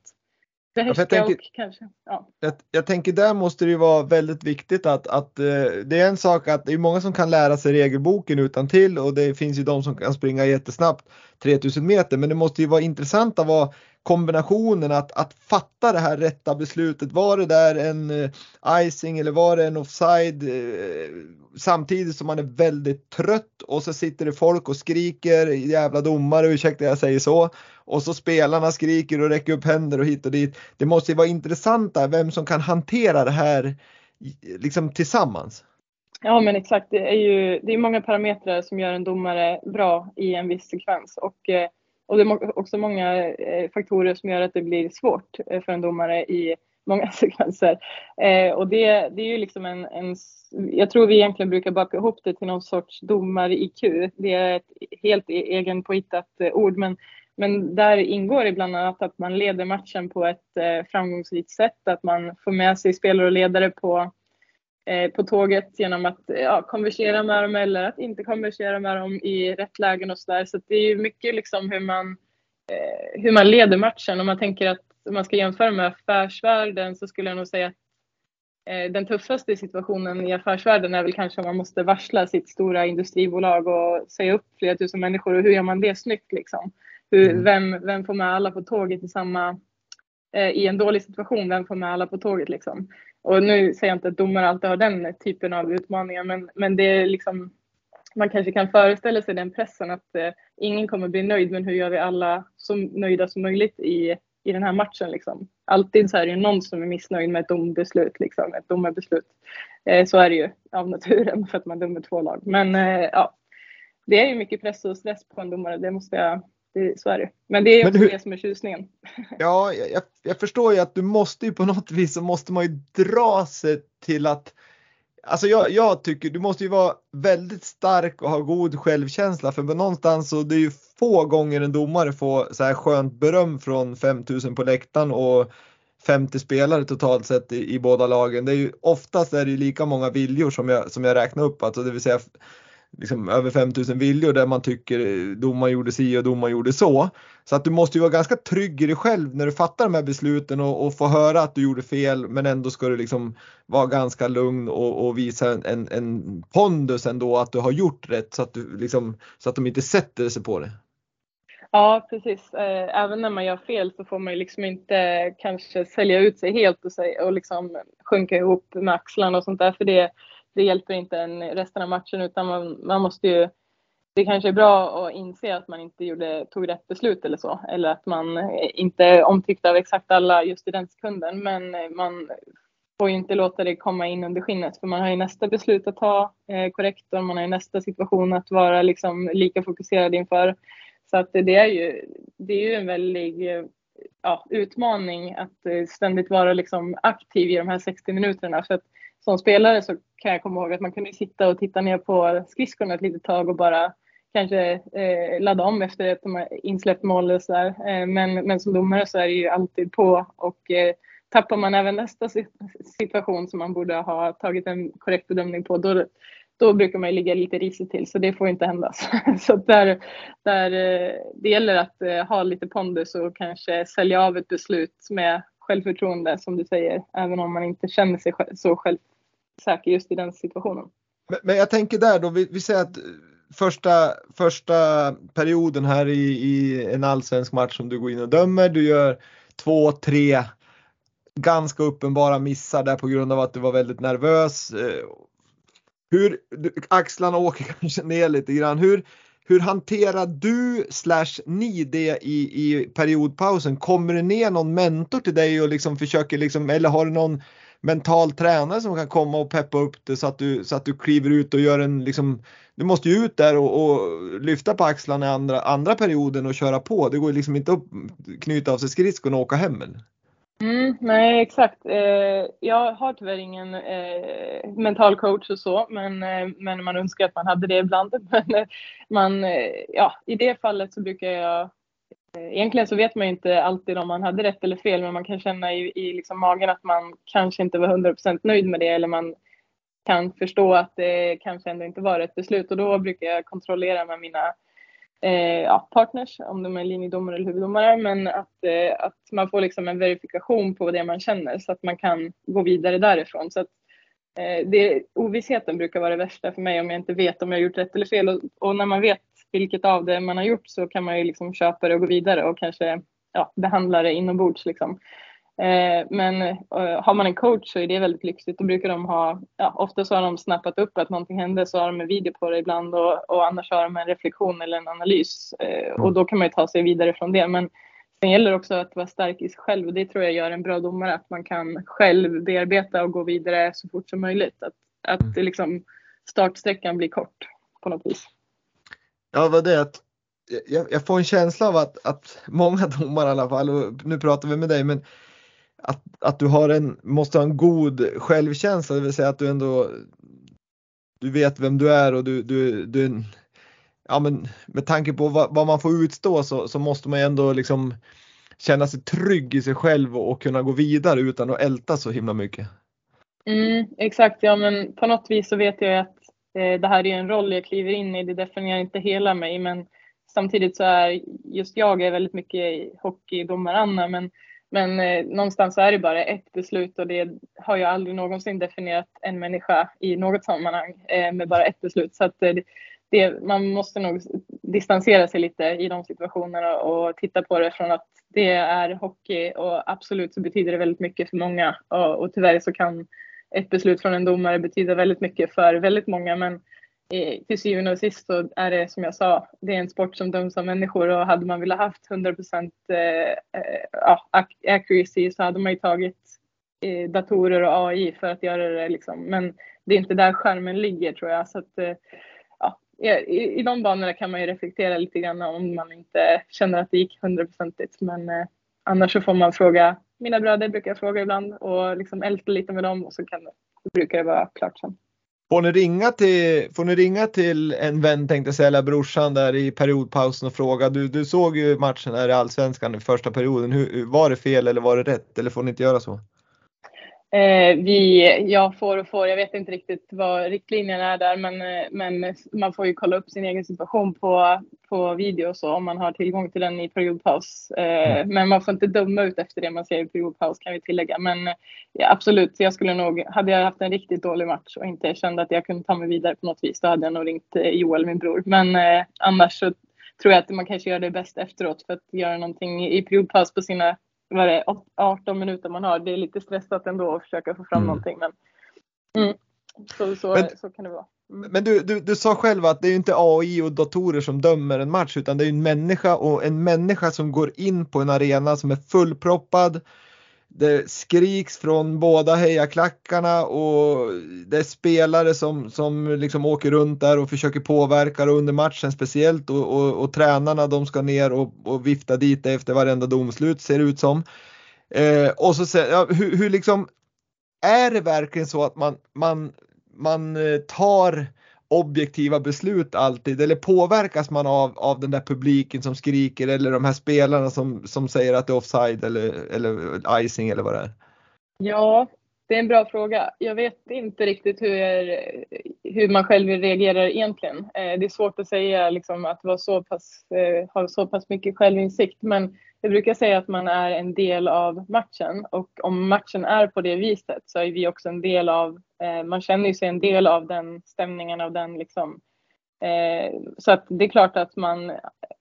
jag, tänker, kanske, ja. jag, jag, tänker där måste det ju vara väldigt viktigt att, att uh, det är en sak att det är många som kan lära sig regelboken utan till och det finns ju de som kan springa jättesnabbt 3000 meter men det måste ju vara intressant att vara kombinationen att, att fatta det här rätta beslutet. Var det där en eh, icing eller var det en offside? Eh, samtidigt som man är väldigt trött och så sitter det folk och skriker jävla domare, ursäkta jag säger så. Och så spelarna skriker och räcker upp händer och hit och dit. Det måste ju vara intressant där, vem som kan hantera det här liksom tillsammans. Ja men exakt, det är ju det är många parametrar som gör en domare bra i en viss sekvens och, eh, och det är också många eh, faktorer som gör att det blir svårt eh, för en domare i många sekvenser. Och det, det är ju liksom en, en jag tror vi egentligen brukar baka ihop det till någon sorts domar-IQ. Det är ett helt e-, egen påhittat ord men men där ingår det bland annat att man leder matchen på ett framgångsrikt sätt, att man får med sig spelare och ledare på, på tåget genom att ja, konversera med dem eller att inte konversera med dem i rätt lägen och sådär. Så, så det är ju mycket liksom hur man, eh, hur man leder matchen. Om man tänker att om man ska jämföra med affärsvärlden så skulle jag nog säga att eh, den tuffaste situationen i affärsvärlden är väl kanske om man måste varsla sitt stora industribolag och säga upp flera tusen människor och hur gör man det snyggt liksom? Hur, mm. vem, vem får med alla på tåget i samma, eh, i en dålig situation, vem får med alla på tåget liksom? Och nu säger jag inte att domare alltid har den typen av utmaningar, men, men det är liksom, man kanske kan föreställa sig den pressen att eh, ingen kommer bli nöjd, men hur gör vi alla så nöjda som möjligt i, i den här matchen liksom? Alltid så är det ju någon som är missnöjd med ett dombeslut, liksom, ett domarbeslut. Eh, så är det ju av naturen för att man dömer två lag. Men eh, ja, det är ju mycket press och stress på en domare, det måste jag det, så är det. Men det är också hur, det som är tjusningen. Ja, jag, jag, förstår ju att du måste ju på något vis så måste man ju dra sig till att Alltså jag, jag, tycker du måste ju vara väldigt stark och ha god självkänsla för någonstans så det är ju få gånger en domare får så här skönt beröm från 5000 på läktaren och 50 spelare totalt sett i, i båda lagen. Det är ju oftast är det lika många viljor som jag, som jag räknar upp, alltså det vill säga liksom över 5000 viljor där man tycker eh, domaren gjorde si och domaren gjorde så. Så att du måste ju vara ganska trygg i dig själv när du fattar de här besluten och, och få höra att du gjorde fel men ändå ska du liksom vara ganska lugn och, och visa en, en, en pondus ändå att du har gjort rätt så att, du liksom, så att de inte sätter sig på det. Ja, precis. Eh, även när man gör fel så får man ju liksom inte eh, kanske sälja ut sig helt och, sig, och liksom sjunka ihop med axlarna och sånt där. För det, det hjälper inte en resten av matchen utan man, man måste ju det kanske är bra att inse att man inte gjorde, tog rätt beslut eller så. Eller att man inte är omtyckt av exakt alla just i den sekunden. Men eh, man får ju inte låta det komma in under skinnet för man har ju nästa beslut att ta eh, korrekt och man har ju nästa situation att vara liksom lika fokuserad inför. Så att det är ju, det är ju en väldig ja, utmaning att eh, ständigt vara liksom aktiv i de här 60 minuterna. För att som spelare så kan jag komma ihåg att man kunde sitta och titta ner på skridskorna ett litet tag och bara kanske eh, ladda om efter ett insläppt mål och sådär. eh, men, men som domare så är det ju alltid på och eh, tappar man även nästa situation som man borde ha tagit en korrekt bedömning på då, då brukar man ju ligga lite risigt till så det får inte hända. så där, där, eh, det gäller att eh, ha lite pondus och kanske sälja av ett beslut med självförtroende som du säger, även om man inte känner sig så själv säker just i den situationen. Men, men jag tänker där då, vi, vi säger att eh, första, första perioden här i, i en allsvensk match som du går in och dömer, du gör två, tre ganska uppenbara missar där på grund av att du var väldigt nervös. Eh, hur, axlarna åker kanske ner lite grann. Hur, hur hanterar du slash ni det i, i periodpausen? Kommer det ner någon mentor till dig och liksom försöker liksom, eller har du någon mental tränare som kan komma och peppa upp det så att du, så att du kliver ut och gör en liksom, du måste ju ut där och, och lyfta på axlarna i andra, andra perioden och köra på. Det går liksom inte att knyta av sig skridskon och åka hem. Eller? Mm, nej, exakt. Eh, jag har tyvärr ingen eh, mental coach och så, men, eh, men man önskar att man hade det ibland. Men eh, man, eh, ja, I det fallet så brukar jag Egentligen så vet man ju inte alltid om man hade rätt eller fel, men man kan känna i, i liksom magen att man kanske inte var 100% nöjd med det eller man kan förstå att det kanske ändå inte var rätt beslut. Och då brukar jag kontrollera med mina eh, ja, partners, om de är linjedomare eller huvuddomare, men att, eh, att man får liksom en verifikation på det man känner så att man kan gå vidare därifrån. Så att, eh, det, ovissheten brukar vara det värsta för mig om jag inte vet om jag har gjort rätt eller fel. Och, och när man vet vilket av det man har gjort så kan man ju liksom köpa det och gå vidare och kanske ja, behandla det inombords. Liksom. Eh, men eh, har man en coach så är det väldigt lyxigt. Då brukar de ha, ja, ofta så har de snappat upp att någonting hände så har de en video på det ibland och, och annars har de en reflektion eller en analys eh, och mm. då kan man ju ta sig vidare från det. Men sen gäller det också att vara stark i sig själv och det tror jag gör en bra domare att man kan själv bearbeta och gå vidare så fort som möjligt. Att, att mm. liksom startsträckan blir kort på något vis. Ja, vad det att jag, jag, får en känsla av att, att många domare i alla fall, och nu pratar vi med dig, men att, att du har en, måste ha en god självkänsla, det vill säga att du ändå du vet vem du är och du, du, du ja men med tanke på vad, vad man får utstå så, så, måste man ändå liksom känna sig trygg i sig själv och, och kunna gå vidare utan att älta så himla mycket. Mm, exakt, ja men på något vis så vet jag att Eh, det här är en roll jag kliver in i, det definierar inte hela mig men samtidigt så är just jag är väldigt mycket hockeydomare men men eh, någonstans är det bara ett beslut och det har jag aldrig någonsin definierat en människa i något sammanhang eh, med bara ett beslut. Så att eh, det, man måste nog distansera sig lite i de situationerna och titta på det från att det är hockey och absolut så betyder det väldigt mycket för många och, och tyvärr så kan ett beslut från en domare betyder väldigt mycket för väldigt många. Men eh, till syvende och sist så är det som jag sa, det är en sport som döms av människor och hade man velat haft 100% eh, eh, accuracy så hade man ju tagit datorer och AI för att göra det liksom. Men det är inte där skärmen ligger tror jag. Så att, ja, i, I de banorna kan man ju reflektera lite grann om man inte känner att det gick hundraprocentigt. Men annars så får man fråga, mina bröder brukar jag fråga ibland och liksom älta lite med dem och så kan brukar det vara klart sen. Får ni ringa till, får ni ringa till en vän tänkte jag säga, eller brorsan där i periodpausen och fråga, du, du såg ju matchen här i Allsvenskan i första perioden, Hur, var det fel eller var det rätt eller får ni inte göra så? Eh, vi, jag får och får, jag vet inte riktigt vad riktlinjerna är där, men, eh, men man får ju kolla upp sin egen situation på, på video och så om man har tillgång till den i periodpaus. Eh, mm. men man får inte döma ut efter det man ser i periodpaus kan vi tillägga. Men ja, absolut, jag skulle nog, hade jag haft en riktigt dålig match och inte kände att jag kunde ta mig vidare på något vis, då hade jag nog ringt eh, Joel, min bror. Men eh, annars så tror jag att man kanske gör det bäst efteråt för att göra någonting i periodpaus på sina vad det 18 minuter man har. Det är lite stressat ändå att försöka få fram mm. någonting. Men, mm, så, så, men, så kan det vara. Mm. Men du, du, du sa själv att det är inte AI och datorer som dömer en match utan det är en människa och en människa som går in på en arena som är fullproppad det skriks från båda hejaklackarna och det är spelare som, som liksom åker runt där och försöker påverka det under matchen speciellt och, och, och tränarna de ska ner och, och vifta dit efter varenda domslut ser det ut som. Eh, och så ja, hur, hur liksom är det verkligen så att man, man, man eh, tar objektiva beslut alltid eller påverkas man av, av den där publiken som skriker eller de här spelarna som, som säger att det är offside eller, eller icing eller vad det är? Ja, det är en bra fråga. Jag vet inte riktigt hur, hur man själv reagerar egentligen. Eh, det är svårt att säga liksom, att vara så pass, eh, ha så pass mycket självinsikt men jag brukar säga att man är en del av matchen och om matchen är på det viset så är vi också en del av, Eh, man känner ju sig en del av den stämningen av den liksom. Eh, så att det är klart att man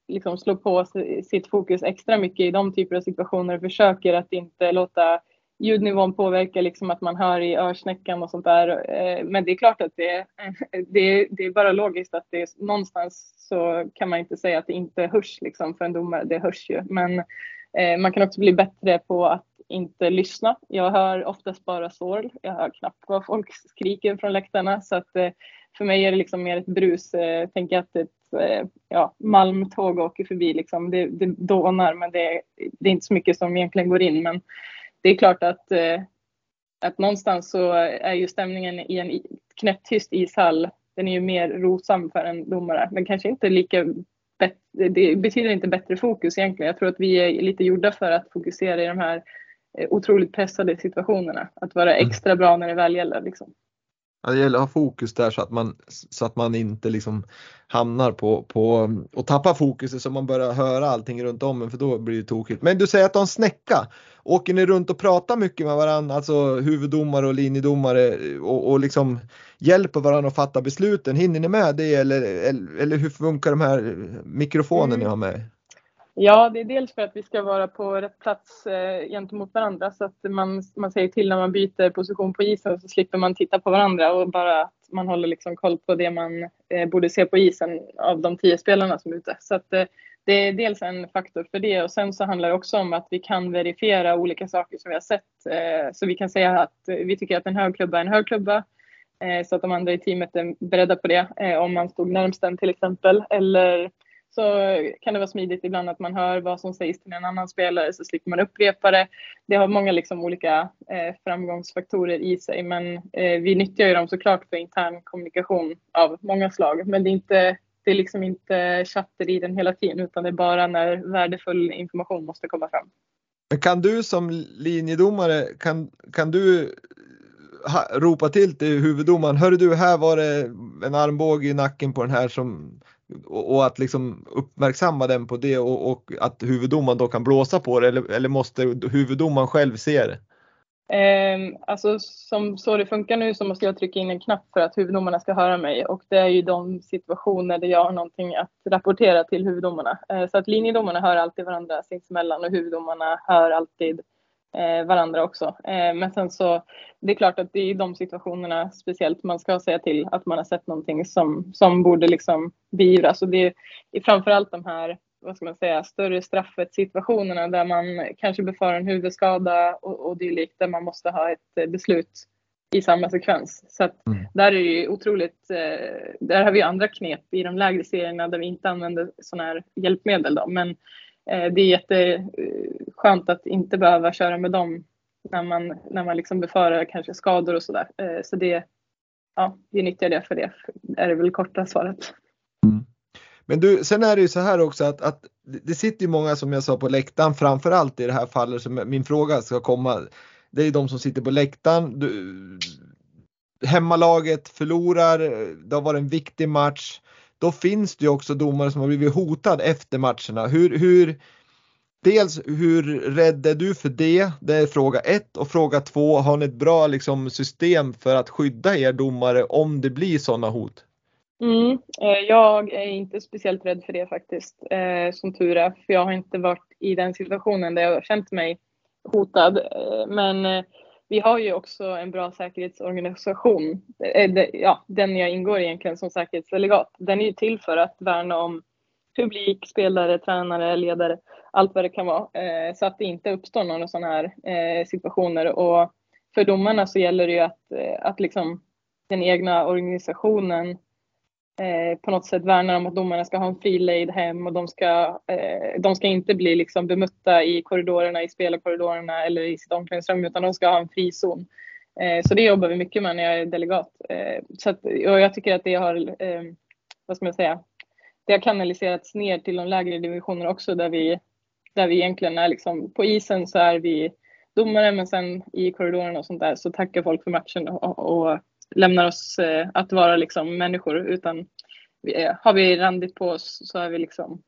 liksom slår på sitt fokus extra mycket i de typer av situationer och försöker att inte låta ljudnivån påverka liksom att man hör i örsnäckan och sånt där. Eh, men det är klart att det, det, det är bara logiskt att det är, någonstans så kan man inte säga att det inte hörs liksom för en domare. Det hörs ju. Men eh, Eh, man kan också bli bättre på att inte lyssna. Jag hör oftast bara sorl. Jag hör knappt vad folk skriker från läktarna så att eh, för mig är det liksom mer ett brus. Eh, tänk att ett eh, ja, malmtåg åker förbi liksom. Det, det dånar men det, det är inte så mycket som egentligen går in. Men det är klart att, eh, att någonstans så är ju stämningen i en knäpptyst ishall, den är ju mer rosam för en domare, men kanske inte lika det betyder inte bättre fokus egentligen. Jag tror att vi är lite gjorda för att fokusera i de här eh, otroligt pressade situationerna. Att vara mm. extra bra när det väl gäller. Liksom. Ja, det gäller att ha fokus där så att man, så att man inte liksom hamnar på, på och tappar fokuset så man börjar höra allting runt om för då blir det tokigt. Men du säger att de snäcka. Åker ni runt och pratar mycket med varandra, alltså huvuddomare och linjedomare och, och liksom hjälper varandra att fatta besluten? Hinner ni med det eller, eller, eller hur funkar de här mikrofonen mm. ni har med? Ja, det är dels för att vi ska vara på rätt plats eh, gentemot varandra så att man, man säger till när man byter position på isen så slipper man titta på varandra och bara att man håller liksom koll på det man eh, borde se på isen av de tio spelarna som är ute. Så att, eh, det är dels en faktor för det och sen så handlar det också om att vi kan verifiera olika saker som vi har sett. Eh, så vi kan säga att vi tycker att en hög klubba är en högklubba eh, så att de andra i teamet är beredda på det eh, om man stod närmst den till exempel. Eller så kan det vara smidigt ibland att man hör vad som sägs till en annan spelare så slipper man upprepa det. Det har många liksom olika eh, framgångsfaktorer i sig men eh, vi nyttjar ju dem såklart för intern kommunikation av många slag. Men det är, inte, det är liksom inte chatter i den hela tiden utan det är bara när värdefull information måste komma fram. Kan du som linjedomare, kan, kan du ha, ropa till till huvuddomaren, hörru du, här var det en armbåge i nacken på den här som och, att liksom uppmärksamma den på det och, och, att huvuddomaren då kan blåsa på det eller, eller måste huvuddomaren själv se det? Eh, alltså som så det funkar nu så måste jag trycka in en knapp för att huvuddomarna ska höra mig och det är ju de situationer där jag har någonting att rapportera till huvuddomarna. Eh, så att linjedomarna hör alltid varandra sinsemellan och huvuddomarna hör alltid eh, varandra också. Eh, men sen så, det är klart att det är de situationerna speciellt man ska säga till att man har sett någonting som, som borde liksom beivras. Och det är framförallt de här vad ska man säga, större straffet situationerna där man kanske befarar en huvudskada och, och dylikt där man måste ha ett eh, beslut i samma sekvens. Så att mm. där är det ju otroligt, eh, där har vi andra knep i de lägre serierna där vi inte använder sådana här hjälpmedel då. Men Eh, Eh, det är jätteskönt att inte behöva köra med dem när man, när man liksom befarar kanske skador och sådär. Eh, så det, ja, vi nyttjar det för det, är det väl korta svaret. Mm. Men du, sen är det ju så här också att, att det sitter ju många som jag sa på läktaren framförallt i det här fallet som min fråga ska komma. det är de som sitter på läktaren. Du, hemmalaget förlorar, det har varit en viktig match. Då finns det ju också domare som har blivit hotad efter matcherna. Hur, hur, dels hur rädd är du för det? Det är fråga ett och fråga två, har ni ett bra liksom, system för att skydda er domare om det blir sådana hot? Mm, eh, jag är inte speciellt rädd för det faktiskt, eh, som tur är. För jag har inte varit i den situationen där jag har känt mig hotad. Eh, men eh, vi har ju också en bra säkerhetsorganisation. Eh, ja, den jag ingår egentligen som säkerhetsdelegat. Den är ju till för att värna om publik, spelare, tränare, ledare, allt vad det kan vara. Eh, så att det inte uppstår några sådana här eh, situationer. Och för domarna så gäller det ju att, att liksom den egna organisationen Eh, på något sätt värnar om att domarna ska ha en fri lejd hem och de ska, eh, de ska inte bli liksom bemötta i korridorerna, i spelarkorridorerna eller i sitt omklädningsrum utan de ska ha en frizon. Eh, så det jobbar vi mycket med när jag är delegat. Eh, så att, och jag tycker att det har, eh, vad ska man säga, det har kanaliserats ner till de lägre divisionerna också där vi, där vi egentligen är liksom, på isen så är vi domare men sen i korridorerna och sånt där så tackar folk för matchen och, och lämnar oss eh, att vara liksom människor utan har vi randigt på oss så är vi liksom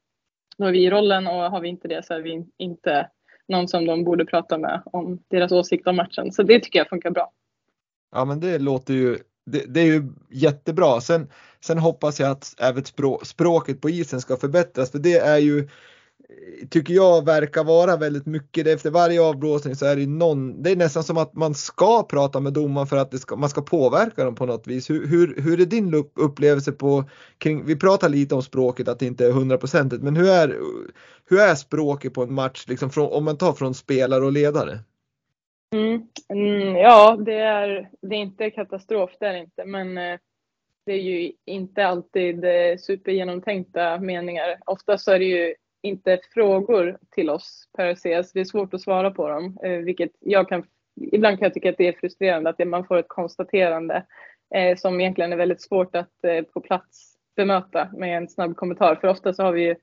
då är vi i rollen och har vi inte det så är vi inte någon som de borde prata med om deras åsikt om matchen. Så det tycker jag funkar bra. Ja men det låter ju det, det, är ju jättebra. Sen, sen hoppas jag att även språket på isen ska förbättras för det är ju tycker jag verkar vara väldigt mycket. Efter varje avblåsning så är det någon, det är nästan som att man ska prata med domaren för att ska, man ska påverka dem på något vis. Hur, hur, hur är din upplevelse på, kring, vi pratar lite om språket att det inte är hundraprocentigt, men hur är, hur är språket på en match, liksom från, om man tar från spelare och ledare? Mm, mm, ja, det är, det är inte katastrof, det är det inte, men eh, det är ju inte alltid eh, supergenomtänkta meningar. Oftast är det ju inte frågor till oss per se, så det är svårt att svara på dem. Eh, vilket jag kan, ibland kan jag tycka att det är frustrerande att man får ett konstaterande eh, som egentligen är väldigt svårt att eh, på plats bemöta med en snabb kommentar. För ofta så har vi ju,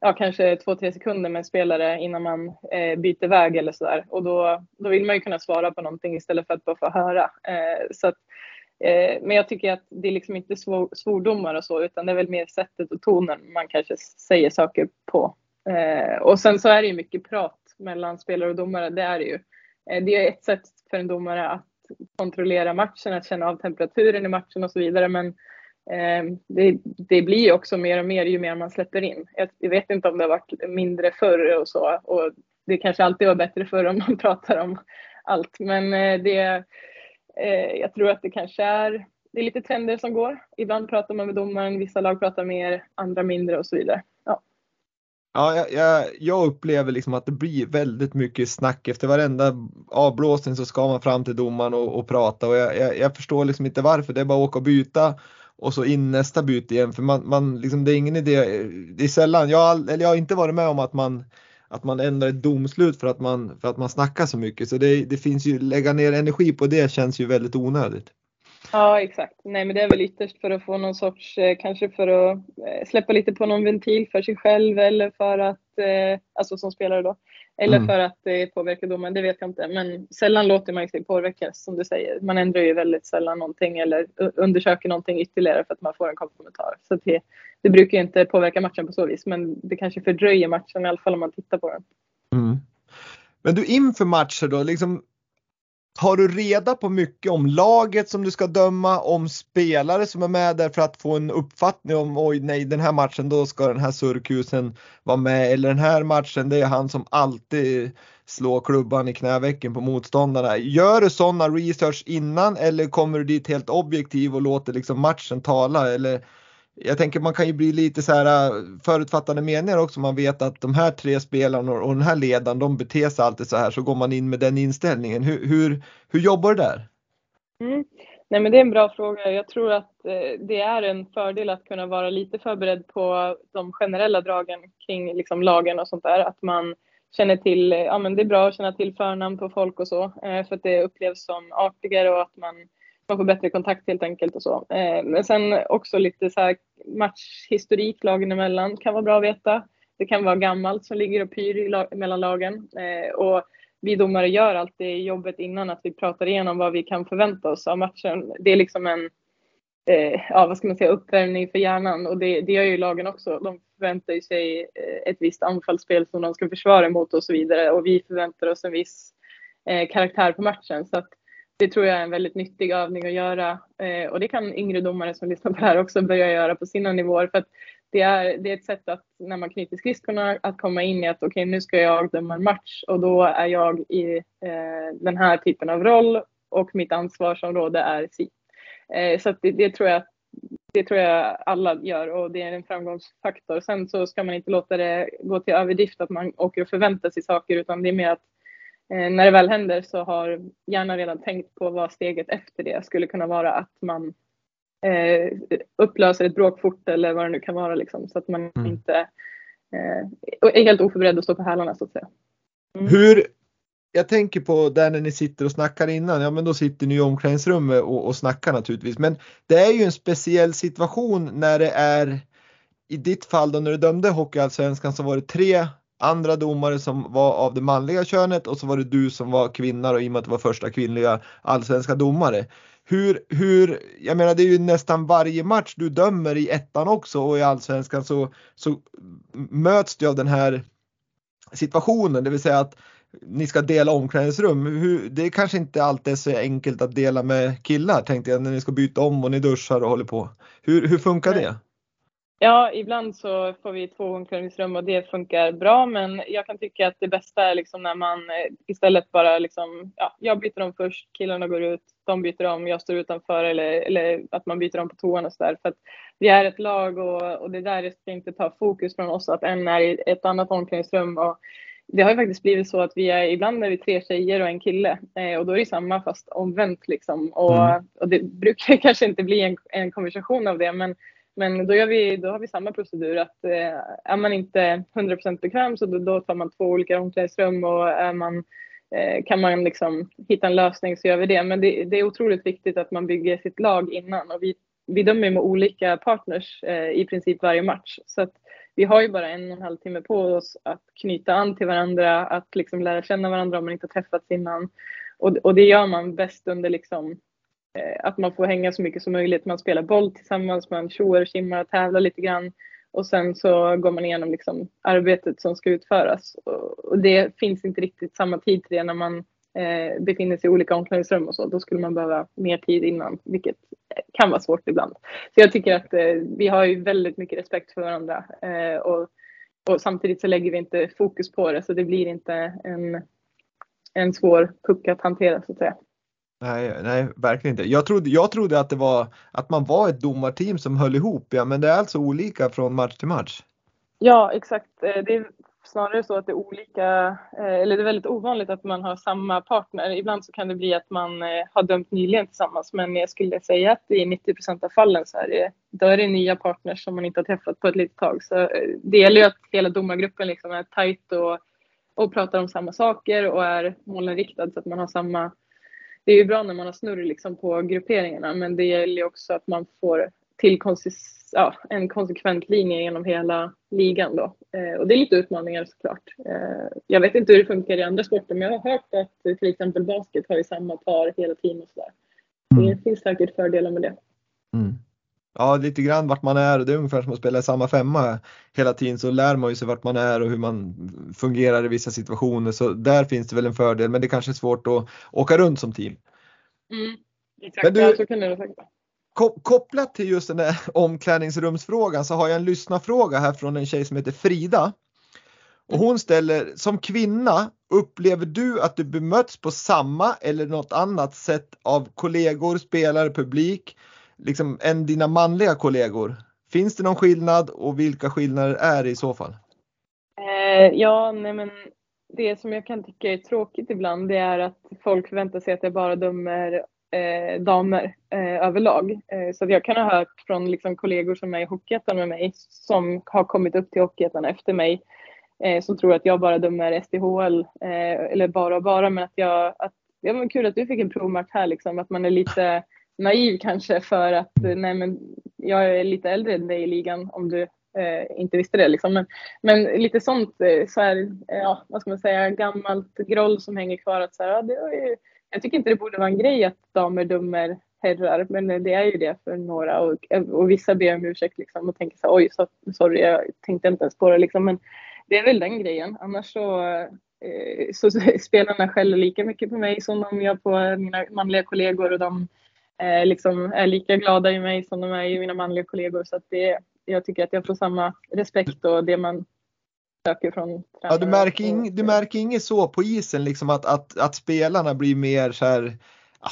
ja, kanske två, tre sekunder med en spelare innan man eh, byter väg eller sådär. Och då, då vill man ju kunna svara på någonting istället för att bara få höra. Eh, så att, eh, men jag tycker att det är liksom inte svor, svordomar och så, utan det är väl mer sättet och tonen man kanske säger saker på. Eh, och sen så är det ju mycket prat mellan spelare och domare, det är det ju. Eh, det är ett sätt för en domare att kontrollera matchen, att känna av temperaturen i matchen och så vidare. Men eh, det, det, blir ju också mer och mer ju mer man släpper in. Jag, jag, vet inte om det har varit mindre förr och så. Och det kanske alltid var bättre förr om man pratar om allt. Men eh, det, Eh, jag tror att det kanske är, det är lite trender som går. Ibland pratar man med domaren, vissa lag pratar mer, andra mindre och så vidare. Ja. Ja, jag, jag, jag, upplever liksom att det blir väldigt mycket snack efter varenda avblåsning så ska man fram till domaren och, och prata och jag, jag, jag, förstår liksom inte varför. Det är bara att åka och byta och så in nästa byte igen för man, man liksom, det är ingen idé. Det är sällan, jag, eller jag har inte varit med om att man att man ändrar ett domslut för att man, för att man snackar så mycket. Så det, det finns ju, lägga ner energi på det känns ju väldigt onödigt. Ja, exakt. Nej, men det är väl ytterst för att få någon sorts, eh, kanske för att eh, släppa lite på någon ventil för sig själv eller för att, eh, alltså som spelare då, eller mm. för att påverka domaren, det vet jag inte. Men sällan låter man sig påverkas som du säger. Man ändrar ju väldigt sällan någonting eller undersöker någonting ytterligare för att man får en kommentar. Så det, det brukar inte påverka matchen på så vis, men det kanske fördröjer matchen i alla fall om man tittar på den. Mm. Men du inför matcher då, liksom Tar du reda på mycket om laget som du ska döma, om spelare som är med där för att få en uppfattning om oj nej den här matchen då ska den här surkusen vara med eller den här matchen det är han som alltid slår klubban i knävecken på motståndarna. Gör du sådana research innan eller kommer du dit helt objektiv och låter liksom matchen tala eller jag tänker man kan ju bli lite så här förutfattande förutfattade meningar också. Man vet att de här tre spelarna och den här ledaren de beter sig alltid så här så går man in med den inställningen. Hur, hur, hur jobbar du där? Mm. Nej men det är en bra fråga. Jag tror att eh, det är en fördel att kunna vara lite förberedd på de generella dragen kring liksom, lagen och sånt där. Att man känner till, eh, ja men det är bra att känna till förnamn på folk och så eh, för att det upplevs som artigare och att man man får bättre kontakt helt enkelt och så. Eh, men sen också lite så här matchhistorik lagen emellan kan vara bra att veta. Det kan vara gammalt som ligger och pyr lag, mellan lagen. Eh, och vi domare gör alltid jobbet innan att vi pratar igenom vad vi kan förvänta oss av matchen. Det är liksom en, eh, ja vad ska man säga, uppvärmning för hjärnan och det, det gör ju lagen också. De förväntar sig eh, ett visst anfallsspel som de ska försvara emot och så vidare och vi förväntar oss en viss eh, karaktär på matchen. Så att det tror jag är en väldigt nyttig övning att göra eh, och det kan yngre domare som lyssnar på det här också börja göra på sina nivåer för att det är, det är ett sätt att när man knyter skridskorna att komma in i att okej okay, nu ska jag döma en match och då är jag i eh, den här typen av roll och mitt ansvarsområde är si. Eh, så det, det, tror jag det tror jag alla gör och det är en framgångsfaktor. Sen så ska man inte låta det gå till överdrift att man åker och förväntar sig saker utan det är mer att när det väl händer så har hjärnan redan tänkt på vad steget efter det skulle kunna vara att man eh, upplöser ett bråk fort eller vad det nu kan vara liksom, så att man mm. inte eh, är helt oförberedd att stå på hälarna så att säga. Mm. Hur, jag tänker på där när ni sitter och snackar innan, ja men då sitter ni i omklädningsrummet och, och snackar naturligtvis. Men det är ju en speciell situation när det är, i ditt fall då när du dömde Hockeyallsvenskan så var det tre andra domare som var av det manliga könet och så var det du som var kvinna och i och med att du var första kvinnliga allsvenska domare. Hur, hur, jag menar det är ju nästan varje match du dömer i ettan också och i allsvenskan så, så möts du av den här situationen, det vill säga att ni ska dela omklädningsrum. Hur, det är kanske inte alltid är så enkelt att dela med killar tänkte jag när ni ska byta om och ni duschar och håller på. Hur, hur funkar det? Ja, ibland så får vi två omklädningsrum och det funkar bra, men jag kan tycka att det bästa är liksom när man eh, istället bara liksom, ja, jag byter om först, killarna går ut, de byter om, jag står utanför eller, eller att man byter om på toan och sådär. För att vi är ett lag och, och det där ska inte ta fokus från oss att en är i ett annat omklädningsrum och det har ju faktiskt blivit så att vi är, ibland är vi tre tjejer och en kille eh, och då är det samma fast omvänt liksom. Och, mm. och det brukar kanske inte bli en, en konversation av det men men då, gör vi, då har vi samma procedur att eh, är man inte 100% bekväm så då, då tar man två olika omklädningsrum och är man, eh, kan man liksom hitta en lösning så gör vi det. Men det, det, är otroligt viktigt att man bygger sitt lag innan och vi, vi dömer med olika partners eh, i princip varje match. Så att vi har ju bara en och en halv timme på oss att knyta an till varandra, att liksom lära känna varandra om man inte har träffats innan. Och, och det gör man bäst under liksom Eh, att man får hänga så mycket som möjligt. Man spelar boll tillsammans, man tjoar, och simmar och tävlar lite grann. Och sen så går man igenom liksom arbetet som ska utföras. Och det finns inte riktigt samma tid till det när man eh, befinner sig i olika omklädningsrum och så. Då skulle man behöva mer tid innan, vilket kan vara svårt ibland. Så jag tycker att eh, vi har ju väldigt mycket respekt för varandra. Eh, och, och samtidigt så lägger vi inte fokus på det så det blir inte en, en svår puck att hantera så att säga. Nej, nej, verkligen inte. Jag trodde, jag trodde att det var att man var ett domarteam som höll ihop, ja, men det är alltså olika från match till match. Ja, exakt. Eh, det är snarare så att det är olika, eh, eller det är väldigt ovanligt att man har samma partner. Ibland så kan det bli att man eh, har dömt nyligen tillsammans, men jag skulle säga att i 90% av fallen så är det, då är det nya partners som man inte har träffat på ett litet tag. Så det gäller ju att hela domargruppen liksom är tajt och, och pratar om samma saker och är målinriktad så att man har samma det är ju bra när man har snurr liksom på grupperingarna men det gäller ju också att man får till ja, en konsekvent linje genom hela ligan då. Eh, och det är lite utmaningar såklart. Eh, jag vet inte hur det funkar i andra sporter men jag har hört att till exempel basket har ju samma par hela tiden och sådär. Mm. Det finns säkert fördelar med det. Mm ja, lite grann vart man är och det är ungefär som att spela i samma femma hela tiden så lär man ju sig vart man är och hur man fungerar i vissa situationer så där finns det väl en fördel men det kanske är svårt att åka runt som team. Mm, exakt, men du, så kan det. Kopplat till just den där omklädningsrumsfrågan så har jag en lyssnarfråga här från en tjej som heter Frida. Och hon ställer, som kvinna, upplever du att du bemöts på samma eller något annat sätt av kollegor, spelare, publik liksom, än dina manliga kollegor? Finns det någon skillnad och vilka skillnader är det i så fall? Eh, ja, nej men det som jag kan tycka är tråkigt ibland det är att folk förväntar sig att jag bara dömer eh, damer eh, överlag. Eh, så jag kan ha hört från liksom, kollegor som är i Hockeyettan med mig som har kommit upp till Hockeyettan efter mig eh, som tror att jag bara dömer SDHL eh, eller bara och bara men att jag att, ja men kul att du fick en provmatch här liksom att man är lite naiv kanske för att nej men jag är lite äldre än dig i ligan om du eh, inte visste det. Liksom. Men, men lite sånt, eh, så här, ja, vad ska man säga, gammalt groll som hänger kvar. Att så här, ja, det är, jag tycker inte det borde vara en grej att damer dömer herrar, men det är ju det för några och, och vissa ber om ursäkt liksom, och tänker så här, oj, så, sorry, jag tänkte inte ens på det. Liksom. Men det är väl den grejen. Annars så, eh, så spelarna skäller lika mycket på mig som de gör på mina manliga kollegor och de eh, liksom är lika glada i mig som de är i mina manliga kollegor. Så att det, jag tycker att jag får samma respekt och det man söker från Ja, du märker, ing, du märker inget så på isen liksom att, att, att spelarna blir mer så här ja,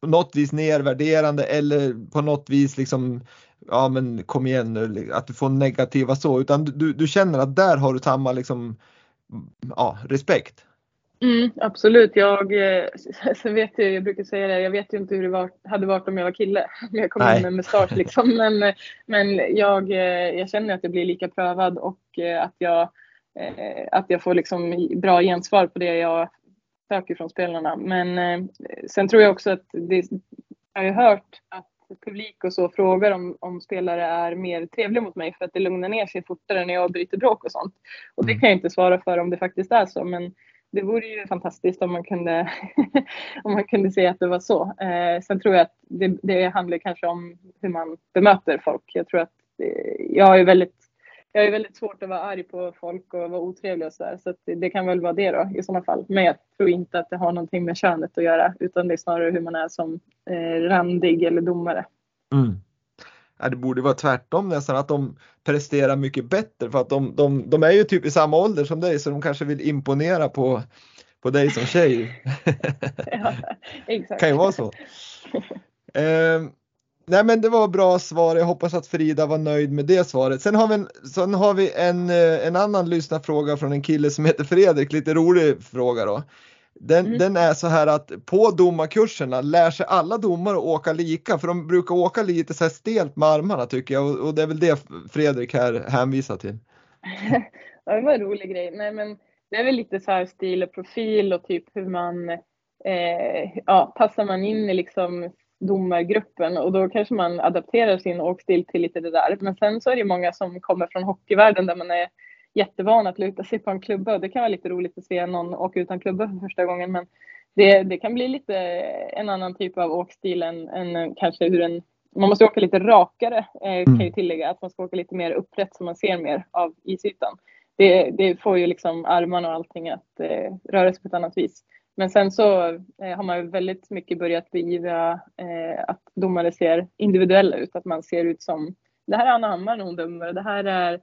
på något vis nedvärderande eller på något vis liksom ja men kom igen nu att du får negativa så utan du, du känner att där har du samma liksom ja, respekt. Mm, absolut. Jag, eh, sen vet jag, jag brukar säga det, jag vet ju inte hur det var, hade varit om jag var kille. Jag kom Nej. in med mustasch liksom. Men, men jag, eh, jag känner att jag blir lika prövad och eh, att jag, att jag får liksom bra gensvar på det jag söker från spelarna. Men sen tror jag också att det, jag har hört att publik och så frågar om, om spelare är mer trevliga mot mig för att det lugnar ner sig fortare när jag bryter bråk och sånt. Och det mm. kan jag inte svara för om det faktiskt är så. Men det vore ju fantastiskt om man kunde, om man kunde se att det var så. Eh, sen tror jag att det, det handlar kanske om hur man bemöter folk. Jag tror att eh, jag är väldigt jag är väldigt svårt att vara arg på folk och vara otrevlig och sådär. Så, det, det, kan väl vara det då i sådana fall. Men jag tror inte att det har någonting med könet att göra utan det är snarare hur man är som eh, randig eller domare. Mm det borde vara tvärtom nästan, att de presterar mycket bättre för att de, de, de är ju typ i samma ålder som dig så de kanske vill imponera på, på dig som tjej. ja, exakt. kan ju vara så. Eh, nej men det var bra svar, jag hoppas att Frida var nöjd med det svaret. Sen har vi en, sen har vi en, eh, en annan lyssnarfråga från en kille som heter Fredrik, lite rolig fråga då. Den, mm. den, är så här att på domarkurserna lär sig alla domare åka lika för de brukar åka lite så här stelt med armarna tycker jag och, och det är väl det Fredrik här hänvisar till. ja, det var en rolig grej. Nej, men det är väl lite så här stil och profil och typ hur man eh, ja, passar man in i liksom domargruppen och då kanske man adapterar sin åkstil till lite det där. Men sen så är det många som kommer från hockeyvärlden där man är jättevan att luta sig på en klubba och det kan vara lite roligt att se någon åka utan klubba för första gången. Men det, det kan bli lite en annan typ av åkstil än, än kanske hur en man måste åka lite rakare eh, kan jag tillägga, att man ska åka lite mer upprätt så man ser mer av isytan. Det, det får ju liksom armarna och allting att eh, röra sig på ett annat vis. Men sen så eh, har man ju väldigt mycket börjat beivra eh, att domare ser individuella ut, att man ser ut som det här är Anna Hammar när hon dömer, det här är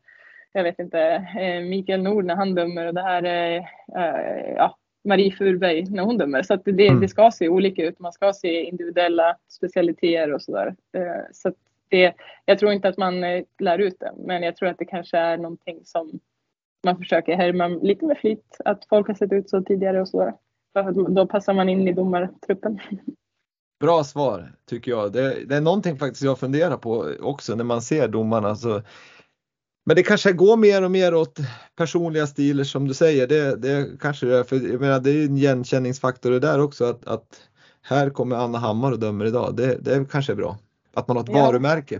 jag vet inte, eh, Mikael Nord när han dömer och det här är eh, ja, Marie Furberg när hon dömer. Så det, mm. det, ska se olika ut. Man ska se individuella specialiteter och sådär. Eh, så det, jag tror inte att man lär ut det, men jag tror att det kanske är någonting som man försöker härma lite med flit. Att folk har sett ut så tidigare och sådär. Då passar man in i domartruppen. Bra svar tycker jag. Det, det, är någonting faktiskt jag funderar på också när man ser domarna. Så men det kanske går mer och mer åt personliga stilar som du säger. Det, det kanske det är, för jag menar, det är en igenkänningsfaktor det där också att, att här kommer Anna Hammar och dömer idag. Det, det kanske är bra. Att man har ett ja. varumärke.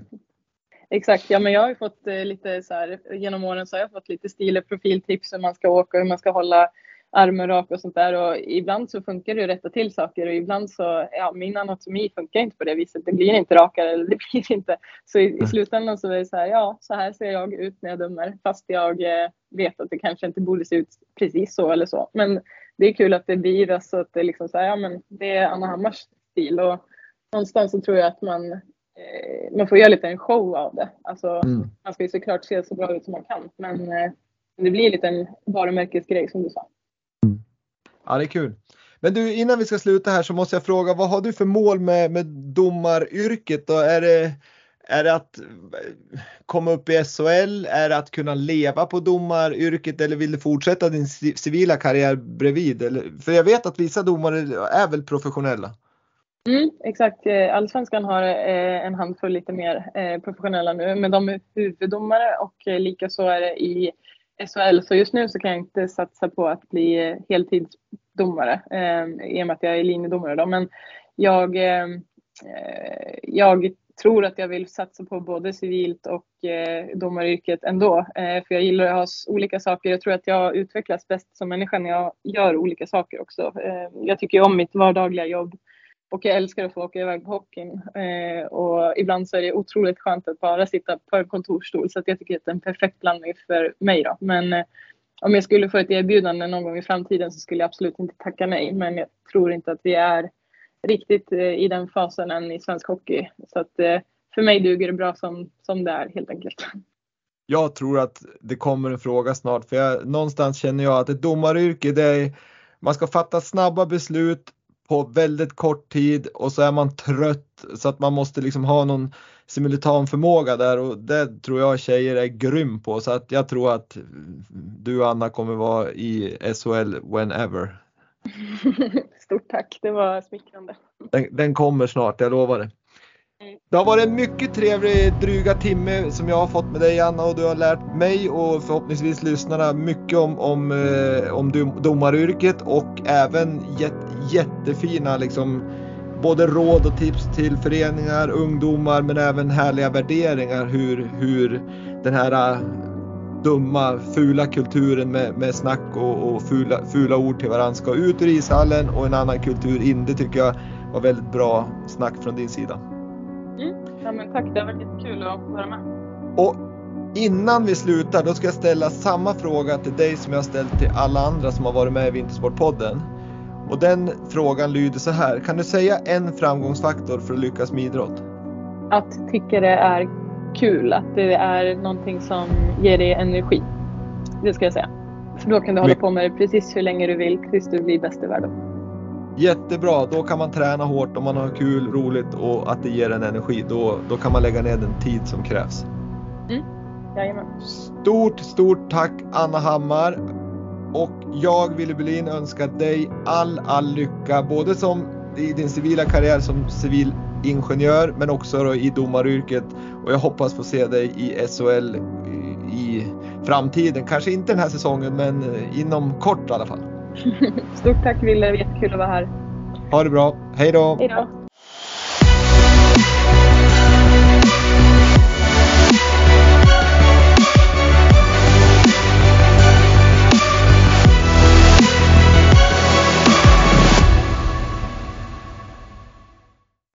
Exakt, ja men jag har ju fått eh, lite så här genom åren så har jag fått lite stil och profiltips hur man ska åka, hur man ska hålla armen rak och sånt där och ibland så funkar det att rätta till saker och ibland så, ja min anatomi funkar inte på det viset. Det blir inte rakare eller det blir inte. Så i, i mm. slutändan så är det så här, ja så här ser jag ut när jag dömer fast jag eh, vet att det kanske inte borde se ut precis så eller så. Men det är kul att det blir så att det liksom så här, ja men det är Anna Hammars stil och någonstans så tror jag att man eh, man får göra lite en show av det. Alltså, mm. Man ska ju såklart se så bra ut som man kan men eh, det blir lite en varumärkesgrej som du sa. Ja, det är kul. Men du, innan vi ska sluta här så måste jag fråga, vad har du för mål med, med domaryrket då? Är det, är det att eh, komma upp i SHL? Är det att kunna leva på domaryrket eller vill du fortsätta din civila karriär bredvid? Eller, för jag vet att vissa domare är väl professionella? Mm, exakt, eh, Allsvenskan har eh, en handfull lite mer professionella nu, men de är huvuddomare och likaså är det i SHL. Så just nu så kan jag inte satsa på att bli eh, heltidsdomare eh, i och med att jag är linjedomare. Då. Men jag, ehm, eh, jag tror att jag vill satsa på både civilt och eh, domaryrket ändå. Eh, för jag gillar att ha olika saker. Jag tror att jag utvecklas bäst som människa när jag gör olika saker också. Eh, jag tycker om mitt vardagliga jobb och jag älskar att få åka iväg på hockeyn. Eh, och ibland så är det otroligt skönt att bara sitta på en kontorsstol så att jag tycker att det är en perfekt blandning för mig då. Men eh, om jag skulle få ett erbjudande någon gång i framtiden så skulle jag absolut inte tacka nej. Men jag tror inte att vi är riktigt eh, i den fasen än i svensk hockey. Så att eh, för mig duger det bra som, som det är helt enkelt. Jag tror att det kommer en fråga snart för jag, någonstans känner jag att ett domaryrke det är man ska fatta snabba beslut på väldigt kort tid och så är man trött så att man måste liksom ha någon simultan förmåga där och det tror jag tjejer är grym på så att jag tror att du Anna kommer vara i SHL whenever. Stort tack, det var smickrande. Den, den kommer snart, jag lovar det. Det har varit en mycket trevlig dryga timme som jag har fått med dig Anna och du har lärt mig och förhoppningsvis lyssnarna mycket om, om, eh, om domaryrket och även gett jättefina liksom både råd och tips till föreningar, ungdomar men även härliga värderingar hur, hur den här eh, dumma, fula kulturen med, med snack och, och fula, fula ord till varandra ska ut ur ishallen och en annan kultur in. Det tycker jag var väldigt bra snack från din sida. Ja, men tack, det har varit jättekul att vara med. Och innan vi slutar, då ska jag ställa samma fråga till dig som jag ställt till alla andra som har varit med i Vintersportpodden. Och den frågan lyder så här. Kan du säga en framgångsfaktor för att lyckas med idrott? Att tycka det är kul, att det är någonting som ger dig energi. Det ska jag säga. För då kan du hålla på med det precis hur länge du vill tills du blir bäst i världen. Jättebra, då kan man träna hårt om man har kul, roligt och att det ger en energi. Då, då kan man lägga ner den tid som krävs. Mm. Jajamän. Stort, stort tack Anna Hammar och jag, Wille Berlin, önskar dig all, all lycka, både som i din civila karriär som civilingenjör, men också i domaryrket. Och jag hoppas få se dig i SHL i framtiden. Kanske inte den här säsongen, men inom kort i alla fall. Stort tack Wille, jättekul att vara här. Ha det bra. Hej då! Hej då!